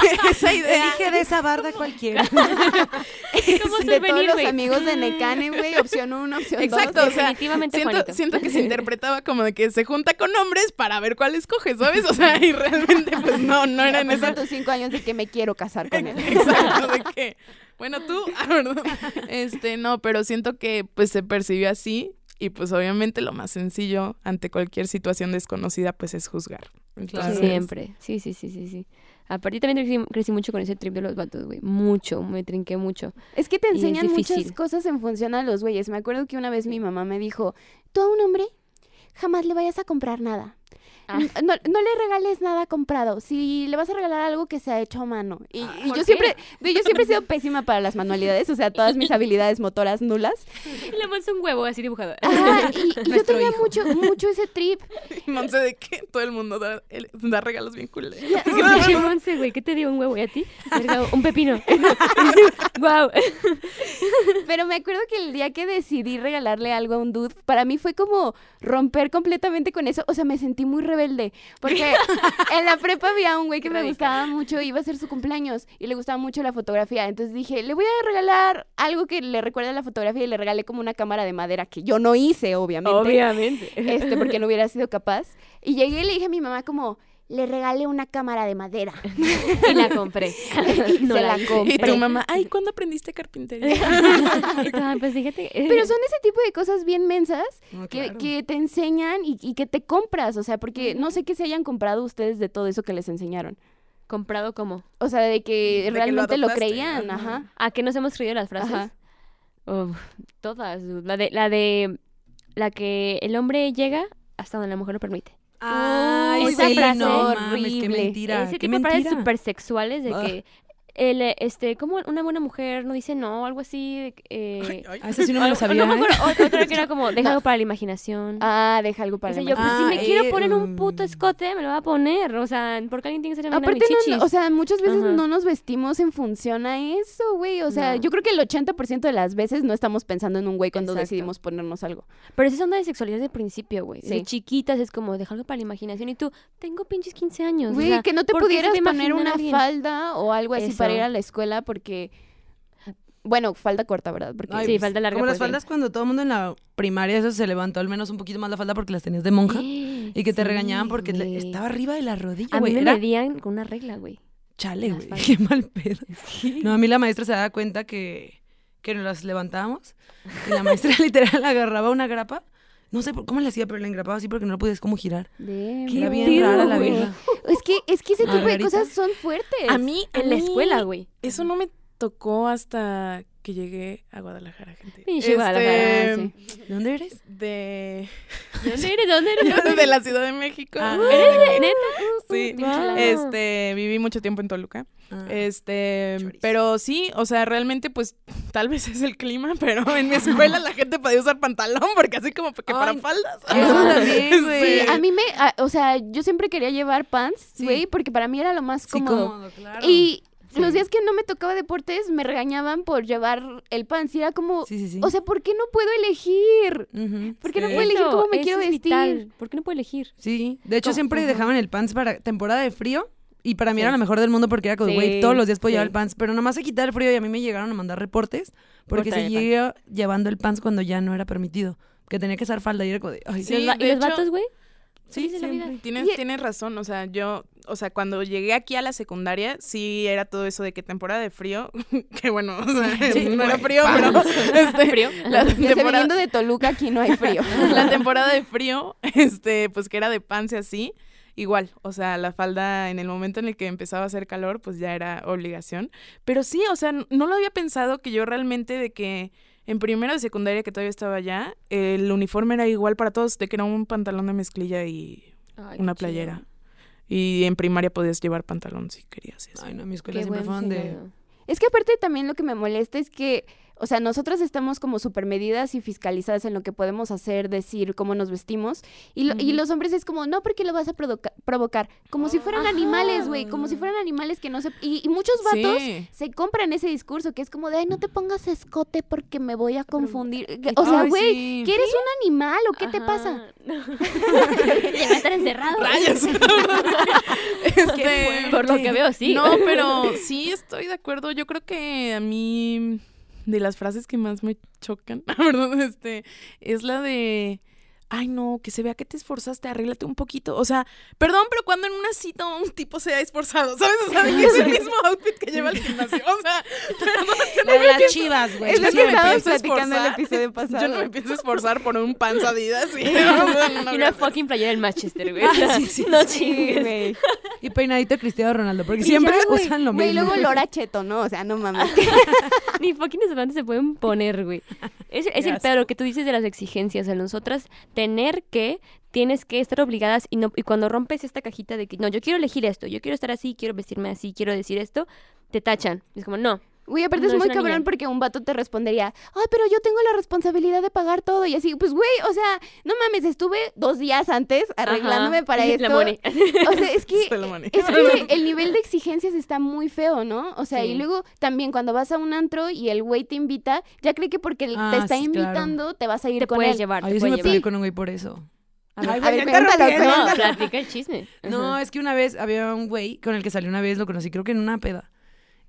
S3: esa idea.
S4: Elige de esa barda cualquiera.
S1: ¿Cómo
S2: de todos los amigos de Necane, güey, opción uno, opción
S3: Exacto,
S2: dos.
S3: o sea,
S1: Definitivamente
S3: siento,
S1: Juanito.
S3: siento que se interpretaba como de que se junta con hombres para ver cuál escoge, ¿sabes? O sea, y realmente, pues no, no era en esa.
S2: tus cinco años de que me quiero casar con él.
S3: Exacto, de que, bueno, tú, ah, perdón. este, no, pero siento que pues se percibió así y pues obviamente lo más sencillo ante cualquier situación desconocida pues es juzgar. Entonces,
S4: Claro.
S1: Siempre. Sí, sí, sí, sí, sí. Aparte también crecí, crecí mucho con ese trip de los vatos, güey. Mucho, me trinqué mucho.
S2: Es que te enseñan muchas cosas en función a los güeyes. Me acuerdo que una vez mi mamá me dijo, tú a un hombre jamás le vayas a comprar nada.
S1: Ah.
S2: No, no le regales nada comprado. Si le vas a regalar algo que sea hecho a mano. Y, y
S1: ¿por
S2: yo
S1: qué?
S2: siempre, yo siempre he sido pésima para las manualidades, o sea, todas mis habilidades motoras nulas.
S1: Le mandas un huevo así dibujado.
S2: Y, y yo tenía
S4: hijo.
S2: mucho, mucho ese trip.
S3: Y Monse de que todo el mundo da, el- da regalos bien.
S1: ¿Qué Monse, güey? ¿Qué te dio un huevo? ¿Y a ti? Un pepino. wow.
S2: Pero me acuerdo que el día que decidí regalarle algo a un dude, para mí fue como romper completamente con eso. O sea, me sentí muy rebelde. Porque en la prepa había un güey que me gustaba mucho, iba a ser su cumpleaños y le gustaba mucho la fotografía. Entonces dije, le voy a regalar algo que le recuerde a la fotografía y le regalé como una cámara de madera que yo no hice, obviamente.
S1: Obviamente.
S2: Este, porque no hubiera sido capaz. Y llegué y le dije a mi mamá como, le regalé una cámara de madera.
S1: Y la compré.
S2: Y se la compré.
S3: Y tu mamá, ay, ¿cuándo aprendiste carpintería?
S1: Ah, pues fíjate.
S2: Pero son ese tipo de cosas bien mensas
S4: No,
S2: que,
S4: claro.
S2: que te enseñan y, y que te compras, o sea, porque no sé qué se hayan comprado ustedes de todo eso que les enseñaron.
S1: ¿Comprado cómo?
S2: O sea, de que
S3: De que lo
S2: realmente lo, creían,
S3: ajá.
S2: ajá.
S1: ¿A qué nos hemos creído las frases? Uf, todas. La de, la de la que el hombre llega hasta donde la mujer lo permite.
S4: Ay,
S1: esa
S4: sí,
S1: frase
S4: no mames, qué
S2: horrible.
S4: mentira.
S1: Ese
S4: qué
S1: tipo de frases
S4: mentira.
S1: súper sexuales de
S4: Ah.
S1: que el, eh, este, como una buena mujer no dice no, algo así. de que, eh,
S3: Ay, ay.
S4: Ah, sí no me lo sabía. ¿eh?
S1: otra que era como, deja algo para la imaginación.
S2: Ah, deja algo para
S1: Dice
S2: la
S1: yo, pues
S2: imagen.
S1: si
S4: Ah,
S1: me quiero
S4: eh,
S1: poner un puto
S4: mm.
S1: escote, me lo va a poner. O sea, porque alguien tiene que ser
S2: Aparte, no, no, o sea, muchas veces
S1: Ajá.
S2: no nos vestimos en función a eso, güey. O sea,
S1: No.
S2: yo creo que el 80% de las veces no estamos pensando en un güey cuando
S1: Exacto.
S2: decidimos ponernos algo.
S1: Pero esa onda de sexualidad el principio, güey. De
S2: Sí.
S1: chiquitas es como, deja algo para la imaginación. Y tú, tengo pinches 15 años. o
S2: Güey,
S1: sea,
S2: que no te
S1: ¿por qué se
S2: pudieras
S1: te
S2: poner una falda o algo así para
S1: Eso.
S2: ir a la escuela porque... Bueno, falda corta, ¿verdad? Porque
S4: Ay,
S1: Sí,
S4: pues,
S1: falda larga,
S4: Como las
S1: pues,
S4: faldas cuando todo el mundo en la primaria eso se levantó al menos un poquito más la falda porque las tenías de monja y que te
S1: Sí,
S4: regañaban porque le-
S1: güey.
S4: estaba arriba de la rodilla,
S1: A mí
S4: güey.
S1: me medían con una regla, güey.
S4: chale, güey. Qué mal pedo. No, a mí la maestra se daba cuenta que, que nos las levantábamos y la maestra literal agarraba una grapa. No sé por- cómo le hacía, pero la engrapaba así porque no lo podías como girar.
S2: Damn.
S1: Qué
S4: Era bien
S1: pedo,
S4: rara la
S1: güey.
S4: vieja.
S2: Es que, es que ese tipo de cosas son fuertes.
S3: A mí, a
S1: En la
S3: mí,
S1: escuela, güey.
S3: Eso no me tocó hasta que llegué a Guadalajara, gente.
S1: Guadalajara,
S3: Este,
S4: ¿De dónde eres?
S3: De,
S1: ¿Dónde eres? ¿Dónde eres?
S3: de la Ciudad de México.
S4: Ah.
S1: ¿Eres neta?
S3: Sí.
S1: Guau.
S3: Este, viví mucho tiempo en Toluca.
S4: Ah.
S3: Este,
S4: Chorizo.
S3: pero sí, o sea, realmente pues tal vez es el clima, pero en mi escuela la gente podía usar pantalón porque así como que para faldas.
S4: Eso también, güey.
S2: Sí, a mí me, a- o sea, yo siempre quería llevar pants,
S4: Sí.
S2: güey, porque para mí era lo más
S4: Sí,
S2: cómodo.
S4: cómodo, claro.
S2: Y
S4: Sí.
S2: los días que no me tocaba deportes me regañaban por llevar el pants y era como,
S4: Sí, sí, sí.
S2: o sea, ¿por qué no puedo elegir?
S4: Ujú.
S2: ¿por qué no
S4: Sí.
S2: puedo elegir cómo me
S1: eso
S2: quiero
S1: es
S2: vestir?
S1: vital. ¿Por qué no puedo elegir?
S4: Sí, de hecho
S2: ¿Cómo?
S4: siempre dejaban el pants para temporada de frío y para mí
S2: Sí.
S4: era lo mejor del mundo porque era como,
S2: Sí,
S4: güey, todos los días puedo llevar el pants, pero nomás se quitaba el frío y a mí me llegaron a mandar reportes porque
S1: el
S4: seguía llevando el pants cuando ya no era permitido, que tenía que usar falda y era como de, ay,
S3: Sí,
S1: ¿Y los, ¿y los
S3: hecho-
S1: vatos, güey?
S4: Sí, siempre.
S3: Tienes,
S2: Y-
S3: tienes razón, o sea, yo, o sea, cuando llegué aquí a la secundaria, sí era todo eso de que temporada de frío, que bueno, o sea,
S4: Sí,
S3: no era frío, pero este,
S1: Frío.
S3: la temporada,
S2: de Toluca aquí no hay frío.
S3: la temporada de frío, este, pues que era de pants y así, igual, o sea, la falda en el momento en el que empezaba a hacer calor, pues ya era obligación, pero sí, o sea, no lo había pensado que yo realmente de que en primero de secundaria que todavía estaba allá, el uniforme era igual para todos, de que era un pantalón de mezclilla y
S1: Ay,
S3: una
S1: chido.
S3: playera. Y en primaria podías llevar pantalón si querías.
S4: Ay, no, mi escuela
S1: Qué
S4: siempre fueron de...
S2: Es que aparte también lo que me molesta es que, o sea, nosotras estamos como súper medidas y fiscalizadas en lo que podemos hacer, decir, cómo nos vestimos. Y, lo- y los hombres es como, no, porque lo vas a provoca- provocar. Como si fueran
S1: Ajá.
S2: animales, güey. Como si fueran animales que no se... Y, y muchos vatos
S3: Sí.
S2: se compran ese discurso que es como de, ay, no te pongas escote porque me voy a confundir. O sea, güey,
S3: sí.
S2: ¿que eres un animal o qué te pasa?
S1: Ya va a estar encerrado.
S3: Rayos. Este,
S1: Por lo que veo, sí.
S3: No, pero sí estoy de acuerdo. Yo creo que a mí de las frases que más me chocan, perdón, este, es la de ay no, que se vea que te esforzaste, arréglate un poquito. O sea, perdón, pero cuando en una cita un tipo se ha esforzado, ¿sabes? O sea, que es el mismo outfit que lleva al gimnasio. O sea, perdón, no
S4: de las
S3: pienso-
S4: chivas, güey.
S2: Es lo que estábamos
S3: pienso
S2: platicando el episodio pasado.
S3: Yo no me empiezo a esforzar por un panza Adidas y, o sea, no,
S1: Y una fucking playera del Manchester, güey.
S4: Ah, sí, sí,
S1: no
S2: Sí,
S1: chingues.
S2: güey.
S4: Y peinadito Cristiano Ronaldo, porque
S2: Y
S4: siempre
S2: ya,
S4: usan lo mismo.
S2: luego Lora Cheto, ¿no? O sea, no mames.
S1: Ni fucking desodorantes se pueden poner, güey. Es, es el pedo que tú dices de las exigencias. A nosotras, tener que, tienes que estar obligadas y, no, y cuando rompes esta cajita de que, no, yo quiero elegir esto, yo quiero estar así, quiero vestirme así, quiero decir esto, te tachan. Es como, no.
S2: Güey, aparte
S1: No,
S2: es muy cabrón
S1: niña.
S2: porque un vato te respondería, ay, pero yo tengo la responsabilidad de pagar todo. Y así, pues, güey, o sea, no mames, estuve dos días antes arreglándome
S1: Ajá.
S2: para esto.
S1: La money.
S2: O sea, es que. Es que el nivel de exigencias está muy feo, ¿no? O sea,
S1: Sí.
S2: y luego también cuando vas a un antro y el güey te invita, ya cree que porque él
S4: Ah,
S2: te está
S4: sí, claro.
S2: invitando te vas a ir
S1: Te
S2: con
S1: puedes
S2: él.
S1: llevar,
S4: Ay,
S1: te
S4: yo sí me
S1: puedes
S4: peleé
S1: llevar.
S4: con un güey por eso.
S1: A ver,
S2: ver.
S1: No, platica el chisme.
S4: No, es que una vez había un güey con el que salí una vez, lo conocí, creo que en una peda.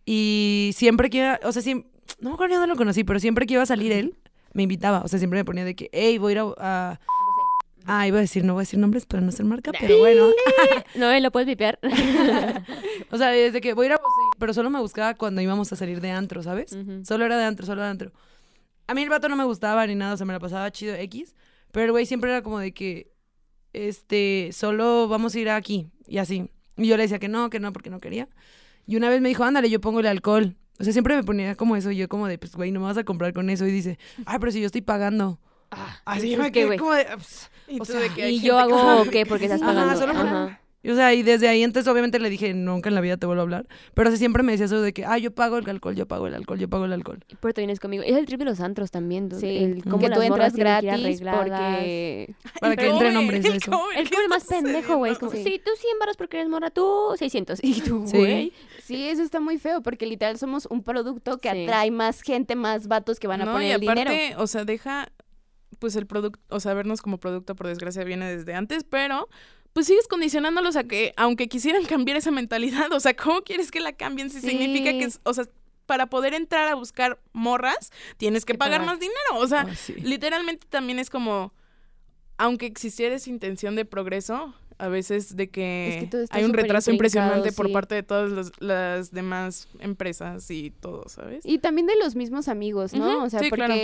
S4: Y siempre que iba, o sea, siem- no me acuerdo ni dónde lo conocí, pero siempre que iba a salir él, me invitaba. O sea, siempre me ponía de que, hey, voy a ir a. a- Ah, iba a decir, no voy a decir nombres para no hacer marca, pero bueno.
S1: No, eh, lo puedes vipear.
S4: O sea, desde que voy a ir a pero solo me buscaba cuando íbamos a salir de antro, ¿sabes? Solo era de antro, solo de antro. A mí el vato no me gustaba ni nada, o sea, me la pasaba chido X, pero el güey siempre era como de que, este, solo vamos a ir aquí y así. Y yo le decía que no, que no, porque no quería. Y una vez me dijo, ándale, yo pongo el alcohol. O sea, siempre me ponía como eso, y yo como de, pues, güey, no me vas a comprar con eso. Y dice, ay, pero si yo estoy pagando. Así yo me
S1: ¿qué,
S4: quedé
S1: güey?
S4: como de, "Pss".
S3: Y
S4: O sea,
S3: de que
S1: ¿Y yo hago
S3: sabe
S1: qué?
S3: que
S1: Porque estás
S4: Ajá,
S1: pagando.
S4: solo por-
S1: Ajá.
S4: Y, o sea, y desde ahí entonces obviamente le dije, nunca en la vida te vuelvo a hablar. Pero o sea, siempre me decía eso de que, ah, yo pago el alcohol, yo pago el alcohol, yo pago el alcohol.
S1: Pero te vienes conmigo. Es el trip de los antros también. dude.
S2: Sí,
S1: el, cómo
S2: que tú entras gratis porque...
S4: Para que
S3: El
S4: entren hombres
S3: el
S4: eso.
S1: El
S3: ¿qué
S1: cover más pendejo, güey. Es como,
S2: Sí.
S1: sí, tú 100 baros porque eres morra, tú 600. Y tú,
S4: Sí.
S1: güey.
S2: Sí, eso está muy feo porque literal somos un producto que
S1: Sí.
S2: atrae más gente, más vatos que van a
S3: no,
S2: poner
S3: y
S2: el
S3: aparte,
S2: dinero.
S3: o sea, deja, pues el producto, o sea, vernos como producto, por desgracia, viene desde antes, pero pues sigues condicionándolos a que, aunque quisieran cambiar esa mentalidad, o sea, ¿cómo quieres que la cambien si
S2: Sí.
S3: significa que, o sea, para poder entrar a buscar morras, tienes que
S1: Que
S3: pagar
S1: pagar.
S3: más dinero, o sea,
S4: sí.
S3: literalmente también es como, aunque existiera esa intención de progreso, a veces de que,
S2: Es
S3: hay un retraso impresionante por parte de todas los- las demás empresas y todo, ¿sabes?
S2: Y también de los mismos amigos, ¿no? O sea,
S3: sí, claro.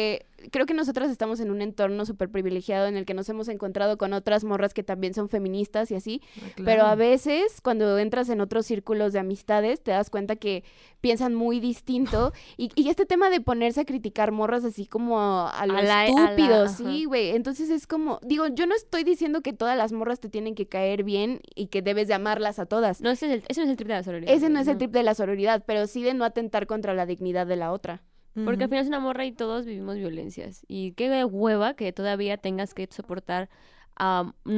S2: Creo que nosotras estamos en un entorno súper privilegiado en el que nos hemos encontrado con otras morras que también son feministas y así.
S4: Ah,
S2: Pero a veces, cuando entras en otros círculos de amistades, te das cuenta que piensan muy distinto. y, y este tema de ponerse a criticar morras así como a, a lo
S1: A la- a la-
S2: estúpido, sí, güey. Entonces es como, digo, yo no estoy diciendo que todas las morras te tienen que caer bien y que debes de amarlas a todas.
S1: No, ese, es el, ese no es el trip de la sororidad.
S2: Ese no
S1: güey,
S2: es el trip de la sororidad, pero sí de no atentar contra la dignidad de la otra.
S1: Porque al final es una morra y todos vivimos violencias. Y qué hueva que todavía tengas que soportar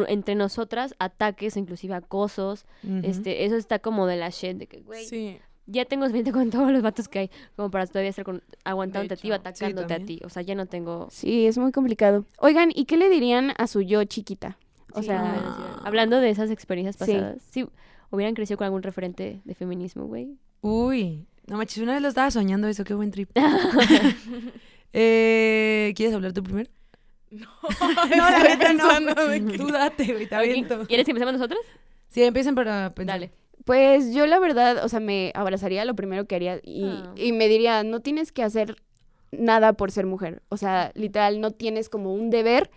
S1: entre nosotras ataques, inclusive acosos.
S4: Ujú.
S1: este Eso está como de la shit, de que, güey,
S3: Sí.
S1: ya tengo suficiente con todos los vatos que hay, como para todavía estar con, aguantándote a ti o
S4: sí,
S1: atacándote a ti. O sea, ya no tengo...
S2: Sí, es muy complicado. Oigan, ¿y qué le dirían a su yo chiquita? O
S1: Sí,
S2: sea,
S1: no, Hablando de esas experiencias
S2: Sí.
S1: pasadas, sí. hubieran crecido con algún referente de feminismo, güey.
S4: Uy, no manches, una vez lo estaba soñando eso, qué buen trip. eh, ¿Quieres hablar tú primero?
S3: No,
S4: la
S3: estoy
S4: neta no.
S3: de que-
S4: Tú date, güey, te aviento.
S1: ¿Quieres que empecemos nosotros?
S4: Sí, empiecen para pensar.
S1: Dale.
S2: Pues yo la verdad, o sea, me abrazaría lo primero que haría y,
S1: Ah.
S2: y me diría, no tienes que hacer nada por ser mujer. O sea, literal, no tienes como un deber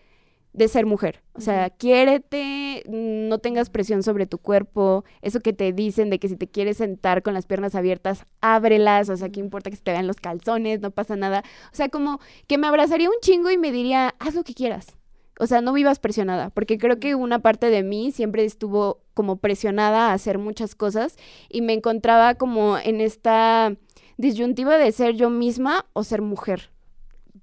S2: de ser mujer. O sea, quiérete, no tengas presión sobre tu cuerpo. Eso que te dicen de que si te quieres sentar con las piernas abiertas, ábrelas. O sea, ¿qué importa que se te vean los calzones? No pasa nada. O sea, como que me abrazaría un chingo y me diría, haz lo que quieras. O sea, no vivas presionada, porque creo que una parte de mí siempre estuvo como presionada a hacer muchas cosas y me encontraba como en esta disyuntiva de ser yo misma o ser mujer.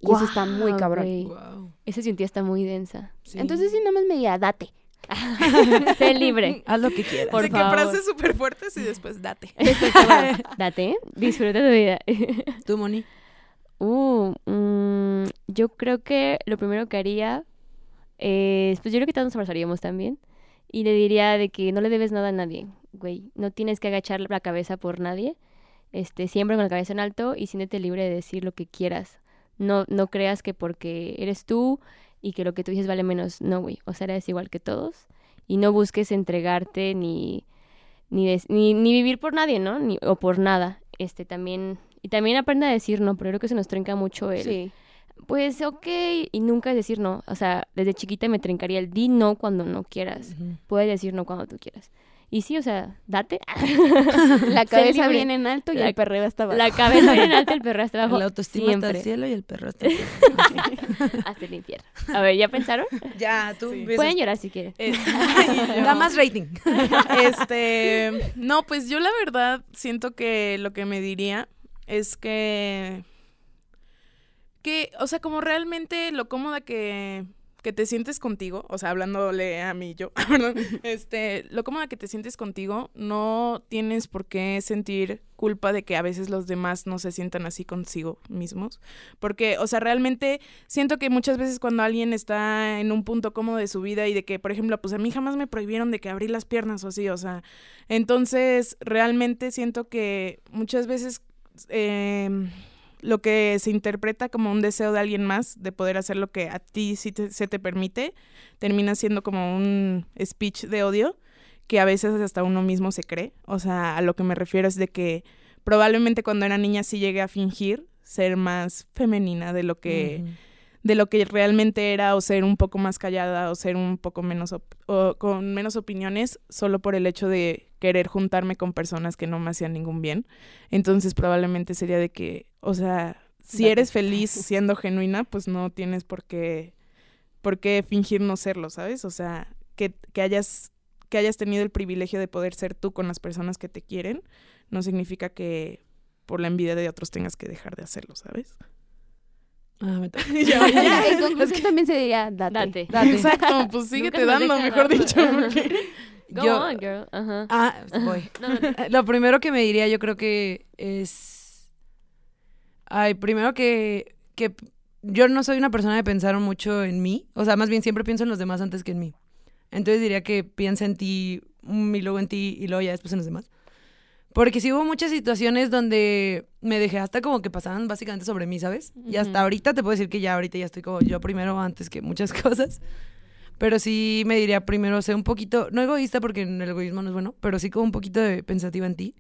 S2: Y eso está muy cabrón.
S4: Wow.
S1: Esa sentía está muy densa.
S4: Sí.
S2: Entonces sí, nada más me diría, date.
S1: sé libre.
S4: haz lo que quieras.
S1: Por
S3: de que
S1: favor.
S3: frases súper fuertes y después date.
S1: Date, disfruta tu vida.
S4: Tú, Moni.
S1: Uh, mm, yo creo que lo primero que haría es, pues yo creo que todos nos abrazaríamos también. Y le diría de que no le debes nada a nadie, güey. No tienes que agachar la cabeza por nadie. Este, siempre con la cabeza en alto y siéntete libre de decir lo que quieras. No, no creas que porque eres tú, y que lo que tú dices vale menos. No, güey. O sea, eres igual que todos y no busques entregarte ni, ni, ni vivir por nadie, ¿no? Ni, o por nada. Este también. Y también aprende a decir no, pero creo que se nos trenca mucho el.
S2: Sí.
S1: Pues ok, y nunca es decir no. O sea, desde chiquita me trencaría el di no cuando no quieras. Puedes decir no cuando tú quieras. Y sí, o sea, date.
S2: La cabeza bien en alto y
S1: La-
S2: el perreo hasta abajo.
S1: La cabeza bien alta, el perro hasta abajo.
S4: La autoestima está
S1: siempre.
S4: al cielo y el perro
S1: Hasta el infierno. A ver, ¿ya pensaron?
S4: Ya, tú
S3: Sí.
S1: Pueden llorar si quieren.
S3: Eh, y yo-
S4: Da más rating.
S3: Este, no, pues yo la verdad siento que lo que me diría es que, que, o sea, como realmente lo cómoda que, que te sientes contigo, o sea, hablándole a mí yo, perdón, este, lo cómoda que te sientes contigo, no tienes por qué sentir culpa de que a veces los demás no se sientan así consigo mismos, porque, o sea, realmente siento que muchas veces cuando alguien está en un punto cómodo de su vida y de que, por ejemplo, pues a mí jamás me prohibieron de que abrí las piernas o así, o sea, entonces realmente siento que muchas veces eh, lo que se interpreta como un deseo de alguien más de poder hacer lo que a ti sí te- se te permite, termina siendo como un speech de odio que a veces hasta uno mismo se cree. O sea, a lo que me refiero es de que probablemente cuando era niña sí llegué a fingir ser más femenina de lo que de lo que realmente era o ser un poco más callada o ser un poco menos o con menos opiniones solo por el hecho de querer juntarme con personas que no me hacían ningún bien. Entonces probablemente sería de que, o sea, si eres feliz siendo genuina, pues no tienes por qué por qué fingir no serlo, ¿sabes? O sea, que, que hayas que hayas tenido el privilegio de poder ser tú con las personas que te quieren, no significa que por la envidia de otros tengas que dejar de hacerlo, ¿sabes?
S4: Ah, me toca.
S2: en conclusión también se diría date.
S1: Date.
S4: Date.
S3: Exacto, pues síguete dando, mejor dicho. porque-
S1: Go
S4: Yo-
S1: on, girl. Ajá.
S4: Ah, voy.
S1: No, no, no.
S4: Lo primero que me diría yo creo que es... Ay, primero que, que yo no soy una persona de pensar mucho en mí. O sea, más bien siempre pienso en los demás antes que en mí. Entonces diría que piensa en ti y luego en ti y luego ya después en los demás. Porque sí hubo muchas situaciones donde me dejé hasta como que pasaban básicamente sobre mí, ¿sabes? Y hasta ahorita te puedo decir que ya ahorita ya estoy como yo primero antes que muchas cosas. Pero sí me diría primero ser un poquito, no egoísta porque el egoísmo no es bueno, pero sí como un poquito de pensativa en ti.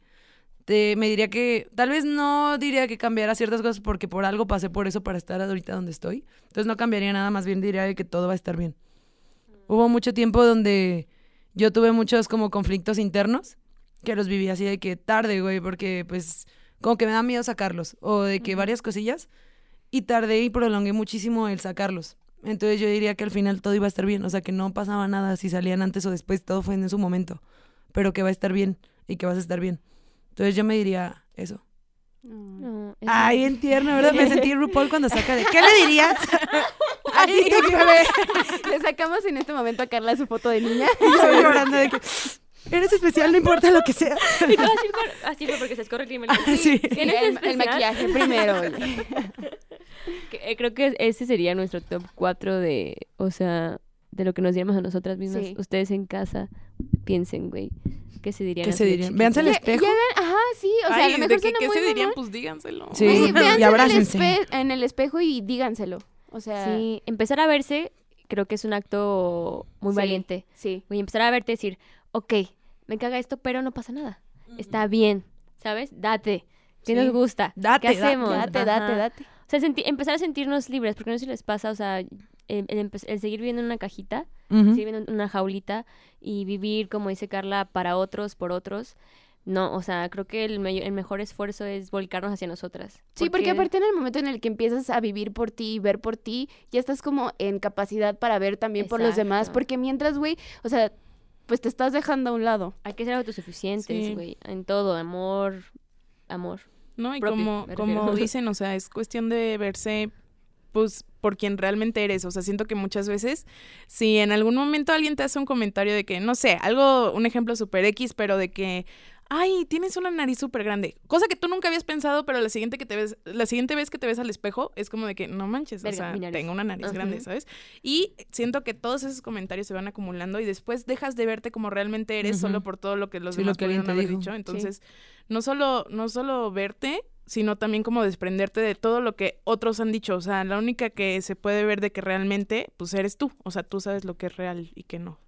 S4: Te, me diría que, tal vez no diría que cambiara ciertas cosas porque por algo pasé por eso para estar ahorita donde estoy. Entonces no cambiaría nada, más bien diría que todo va a estar bien. Hubo mucho tiempo donde yo tuve muchos como conflictos internos que los viví así de que tarde, güey, porque pues como que me da miedo sacarlos o de que varias cosillas y tardé y prolongué muchísimo el sacarlos. Entonces yo diría que al final todo iba a estar bien, o sea que no pasaba nada si salían antes o después, todo fue en su momento, pero que va a estar bien y que vas a estar bien. Entonces yo me diría eso.
S1: No, eso-
S4: Ay, bien tierno, ¿verdad? Me sentí RuPaul cuando saca de... ¿Qué le dirías?
S2: Así que, le sacamos en este momento a Carla su foto de niña.
S4: Y yo llorando de que... Eres especial, no importa lo que sea.
S1: Y todo así, fue, así fue porque se escorre el crimen.
S4: Sí.
S1: ¿Tienes
S2: el, el
S1: especial?
S2: maquillaje primero.
S1: Que, eh, creo que ese sería nuestro top 4 de, o sea, de lo que nos diríamos a nosotras mismas.
S2: Sí.
S1: Ustedes en casa piensen, güey, ¿qué se dirían?
S4: ¿Qué se
S1: de
S4: dirían? Véanse al espejo.
S2: ya ajá, sí, o sea, a
S3: Ay,
S2: lo
S3: ¿de
S2: mejor
S3: qué,
S2: suena
S3: qué
S2: muy
S3: se dirían? Pues díganselo.
S4: Sí.
S2: Oye,
S4: Y
S2: véanse en el,
S4: abrácense.
S2: en el espejo y díganselo. O sea, sí.
S1: Sí, empezar a verse creo que es un acto muy
S2: Sí.
S1: valiente. Güey, empezar a verte y decir, ok, me caga esto, pero no pasa nada. Está bien, ¿sabes? Date. ¿Qué
S4: Sí.
S1: nos gusta?
S4: Date,
S1: ¿Qué hacemos?
S2: Date, date, date.
S1: O sea, empezar a sentirnos libres, porque no sé si les pasa, o sea, el, el el seguir viviendo en una cajita, seguir viviendo en una jaulita y vivir, como dice Carla, para otros, por otros. No, o sea, creo que el, el mejor esfuerzo es volcarnos hacia nosotras.
S2: Sí, porque aparte en el momento en el que empiezas a vivir por ti y ver por ti, ya estás como en capacidad para ver también por los demás. Porque mientras, güey, o sea, pues te estás dejando a un lado.
S1: Hay que ser autosuficientes,
S3: Sí.
S1: güey, en todo, amor, amor.
S3: ¿no? Y
S1: propio,
S3: como, como dicen, o sea, es cuestión de verse, pues, por quien realmente eres. O sea, siento que muchas veces, si en algún momento alguien te hace un comentario de que, no sé, algo, un ejemplo super X, pero de que, ay, tienes una nariz súper grande. Cosa que tú nunca habías pensado, pero la siguiente que te ves, la siguiente vez que te ves al espejo, es como de que, no manches,
S1: Verga,
S3: o sea, tengo una nariz grande, ¿sabes? Y siento que todos esos comentarios se van acumulando y después dejas de verte como realmente eres solo por todo lo que los
S4: Sí, lo
S3: demás
S4: que alguien
S3: pudieron haber
S4: dijo.
S3: dicho.
S4: Sí.
S3: Entonces, no solo, no solo verte, sino también como desprenderte de todo lo que otros han dicho. O sea, la única que se puede ver de que realmente, pues eres tú. O sea, tú sabes lo que es real y que no.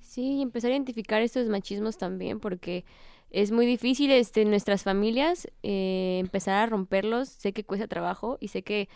S1: Sí, y empezar a identificar estos machismos también, porque es muy difícil este, en nuestras familias eh, empezar a romperlos. Sé que cuesta trabajo y sé que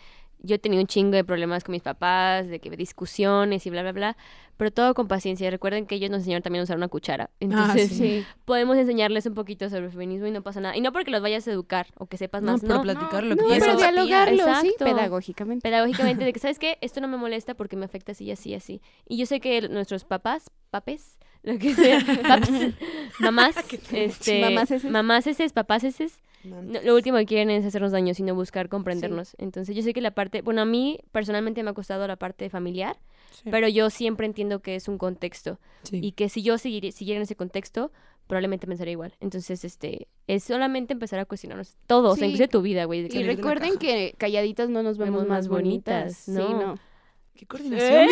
S1: yo he tenido un chingo de problemas con mis papás, de que discusiones y bla, bla, bla, pero todo con paciencia. Recuerden que ellos nos enseñaron también a usar una cuchara. Entonces,
S3: sí.
S1: podemos enseñarles un poquito sobre el feminismo y no pasa nada. Y no porque los vayas a educar o que sepas
S4: No,
S1: más,
S4: pero
S1: no.
S4: platicarlo.
S2: No,
S4: que
S2: pero sí,
S1: Exacto.
S2: pedagógicamente.
S1: pedagógicamente de que, ¿sabes qué? Esto no me molesta porque me afecta así, así, así. Y yo sé que nuestros papás, papes, lo que sea, paps, mamás, este,
S2: Mamaseses.
S1: mamaseses, papaseses, no, lo último que quieren es hacernos daño, sino buscar comprendernos. Entonces yo sé que la parte, bueno, a mí personalmente me ha costado la parte familiar,
S3: Sí.
S1: pero yo siempre entiendo que es un contexto
S4: Sí.
S1: y que si yo seguir- siguiera en ese contexto, probablemente pensaría igual. Entonces, este, es solamente empezar a cuestionarnos todo, o sea,
S2: Sí.
S1: inclusive tu vida, güey.
S2: Y recuerden que calladitas no nos vemos,
S1: Vemos
S2: más
S1: más
S2: bonitas.
S1: bonitas,
S2: Sí,
S1: no.
S4: ¿Qué coordinación?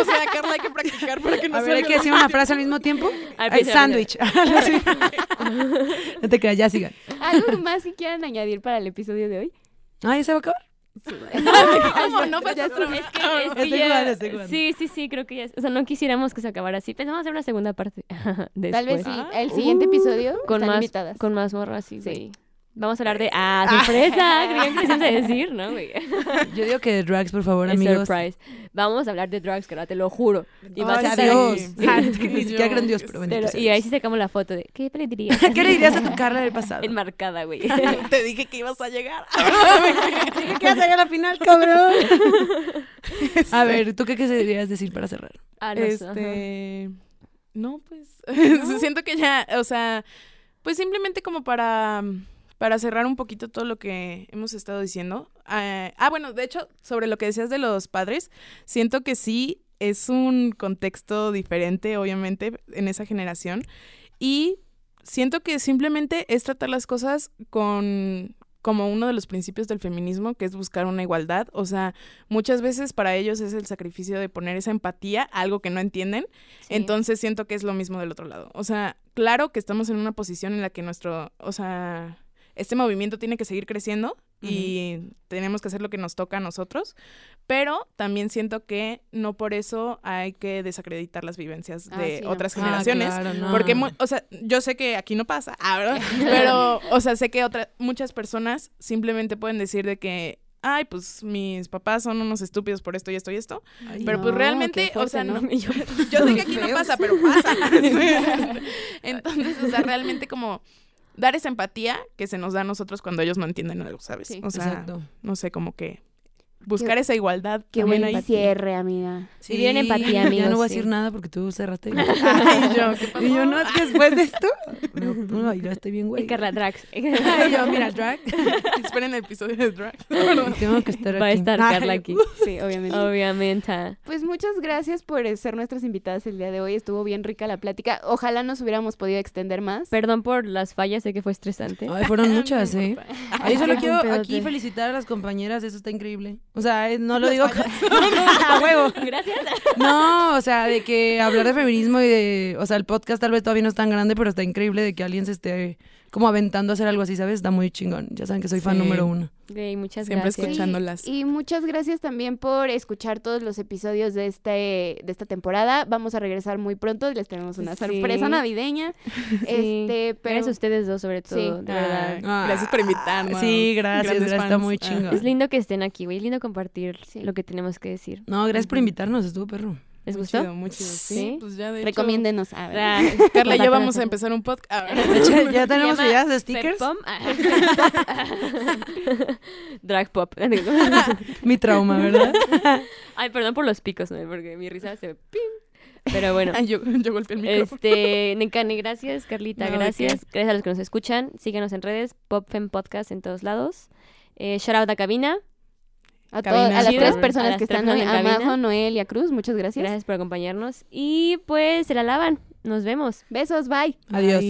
S3: o sea, Carla, hay que practicar para que no
S4: A ver, hay que decir una frase al mismo tiempo.
S1: Pues,
S4: sándwich. No te creas, ya sigan.
S2: ¿Algo más que quieran añadir para el episodio de hoy?
S4: Ay, ¿se va a acabar?
S3: ¿Cómo no
S2: Ya
S1: ya-. Sí, sí, sí, creo que ya. O sea, no quisiéramos que se acabara así. Pensamos hacer una segunda parte. Después.
S2: Tal vez sí.
S3: Ah.
S2: El siguiente episodio
S1: Con más,
S2: invitadas.
S1: con más morras, sí,
S2: Sí.
S1: Vamos a hablar de. ¡Ah, sorpresa! Creían que les ibas a decir, ¿no, güey?
S4: Yo digo que drags, por favor, amigos.
S1: surprise. Vamos a hablar de drugs, que ahora te lo juro. Y vas
S4: Ay,
S1: a
S4: Dios. Ah, que ni siquiera creo en Dios,
S3: que
S4: pero bendito
S1: y ahí sí sacamos la foto de. ¿Qué le dirías?
S4: ¿Qué le dirías a tu Carla del pasado?
S1: Enmarcada, güey.
S3: Te dije que ibas a llegar.
S4: ¿Qué vas a llegar a la final, cabrón? A ver, ¿tú qué querías decir para cerrar?
S1: Ah, no.
S3: Este. No, pues. Siento que ya, o sea, pues simplemente como para. Para cerrar un poquito todo lo que hemos estado diciendo. Ah, ah, bueno, de hecho, sobre lo que decías de los padres, siento que sí es un contexto diferente, obviamente, en esa generación. Y siento que simplemente es tratar las cosas con como uno de los principios del feminismo, que es buscar una igualdad. O sea, muchas veces para ellos es el sacrificio de poner esa empatía algo que no entienden.
S1: Sí.
S3: Entonces siento que es lo mismo del otro lado. O sea, claro que estamos en una posición en la que nuestro, o sea, este movimiento tiene que seguir creciendo y tenemos que hacer lo que nos toca a nosotros, pero también siento que no por eso hay que desacreditar las vivencias
S2: Ah,
S3: de
S2: sí, no.
S3: otras
S4: Ah,
S3: generaciones.
S4: claro, no.
S3: Porque, o sea, yo sé que aquí no pasa, ah, ¿verdad? Pero, o sea, sé que otra, muchas personas simplemente pueden decir de que, ay, pues mis papás son unos estúpidos por esto y esto y esto.
S4: Ay,
S3: Pero
S2: No,
S3: pues realmente, o sea,
S2: ¿no?
S3: no, yo, yo sé que aquí no pasa, pero pasa. Entonces, o sea, realmente como dar esa empatía que se nos da a nosotros cuando ellos no entienden algo, ¿sabes?
S2: Sí.
S3: o sea,
S4: Exacto.
S3: no sé, como que buscar esa igualdad
S2: Qué buen
S3: ahí.
S2: cierre, amiga.
S1: Vivir en empatía,
S4: Ya
S1: amigos,
S4: no voy a
S1: sí.
S4: decir nada porque tú cerraste.
S3: Ay, yo, ¿qué pasó?
S4: y yo, no, es que después de esto. No, no, ya estoy bien,
S1: Y
S4: güey.
S1: Carla Drax.
S4: Ay, yo, mira, drag.
S3: Esperen el episodio de Drag.
S4: Y tengo que estar aquí.
S1: Va a estar
S4: Ay,
S1: Carla aquí.
S2: Sí, obviamente.
S1: Obviamente.
S2: Pues muchas gracias por ser nuestras invitadas el día de hoy. Estuvo bien rica la plática. Ojalá nos hubiéramos podido extender más.
S1: Perdón por las fallas, sé que fue estresante.
S4: Ay, fueron muchas, ¿eh? Ahí solo
S1: Qué
S4: quiero aquí felicitar a las compañeras, eso está increíble. O sea, eh, no lo digo a huevo.
S1: Gracias.
S4: No, o sea, de que hablar de feminismo y de, o sea, el podcast tal vez todavía no es tan grande, pero está increíble de que alguien se esté como aventando a hacer algo así, ¿sabes? Está muy chingón. Ya saben que soy fan
S3: Sí.
S4: número uno.
S1: Güey, muchas
S3: Siempre
S1: gracias.
S3: escuchándolas.
S2: Y muchas gracias también por escuchar todos los episodios de este de esta temporada. Vamos a regresar muy pronto, les tenemos una
S1: Sí.
S2: sorpresa navideña.
S1: Sí.
S2: Este, pero
S1: Gracias a ustedes dos, sobre todo,
S2: Sí.
S1: de verdad.
S3: Ah, gracias por invitarnos.
S4: Sí, gracias, gracias, está muy
S3: Ah.
S4: chingón.
S1: Es lindo que estén aquí, güey. Es lindo compartir
S2: Sí.
S1: lo que tenemos que decir.
S4: No, gracias por invitarnos, estuvo perro.
S1: ¿Les
S3: Muy
S1: gustó?
S3: chido, muy chido. Sí,
S1: Sí.
S3: pues ya de hecho,
S2: recomiéndenos. A ver.
S1: Ah,
S3: Carla y yo vamos a empezar un podcast.
S4: Ya tenemos ideas de stickers.
S1: Drag pop.
S4: Mi trauma, ¿verdad?
S1: Ay, perdón por los picos, ¿no? Porque mi risa se... ¡pim! Pero bueno.
S3: Ay, yo, yo golpeé el micrófono.
S1: Este, Nekane, gracias, Carlita,
S3: No, ¿de
S1: gracias. Gracias a los que nos escuchan. Síganos en redes, PopFem Podcast en todos lados. Eh, shout out a Cabina.
S2: A,
S3: Cabina.
S2: to- a las
S1: Chido.
S2: tres personas
S1: las
S2: que
S1: tres
S2: están hoy,
S1: personas en
S2: a
S1: cabina.
S2: Majo, Noel y a Cruz, muchas gracias.
S1: Gracias por acompañarnos. Y pues se la lavan. Nos vemos.
S2: Besos, bye.
S4: Adiós.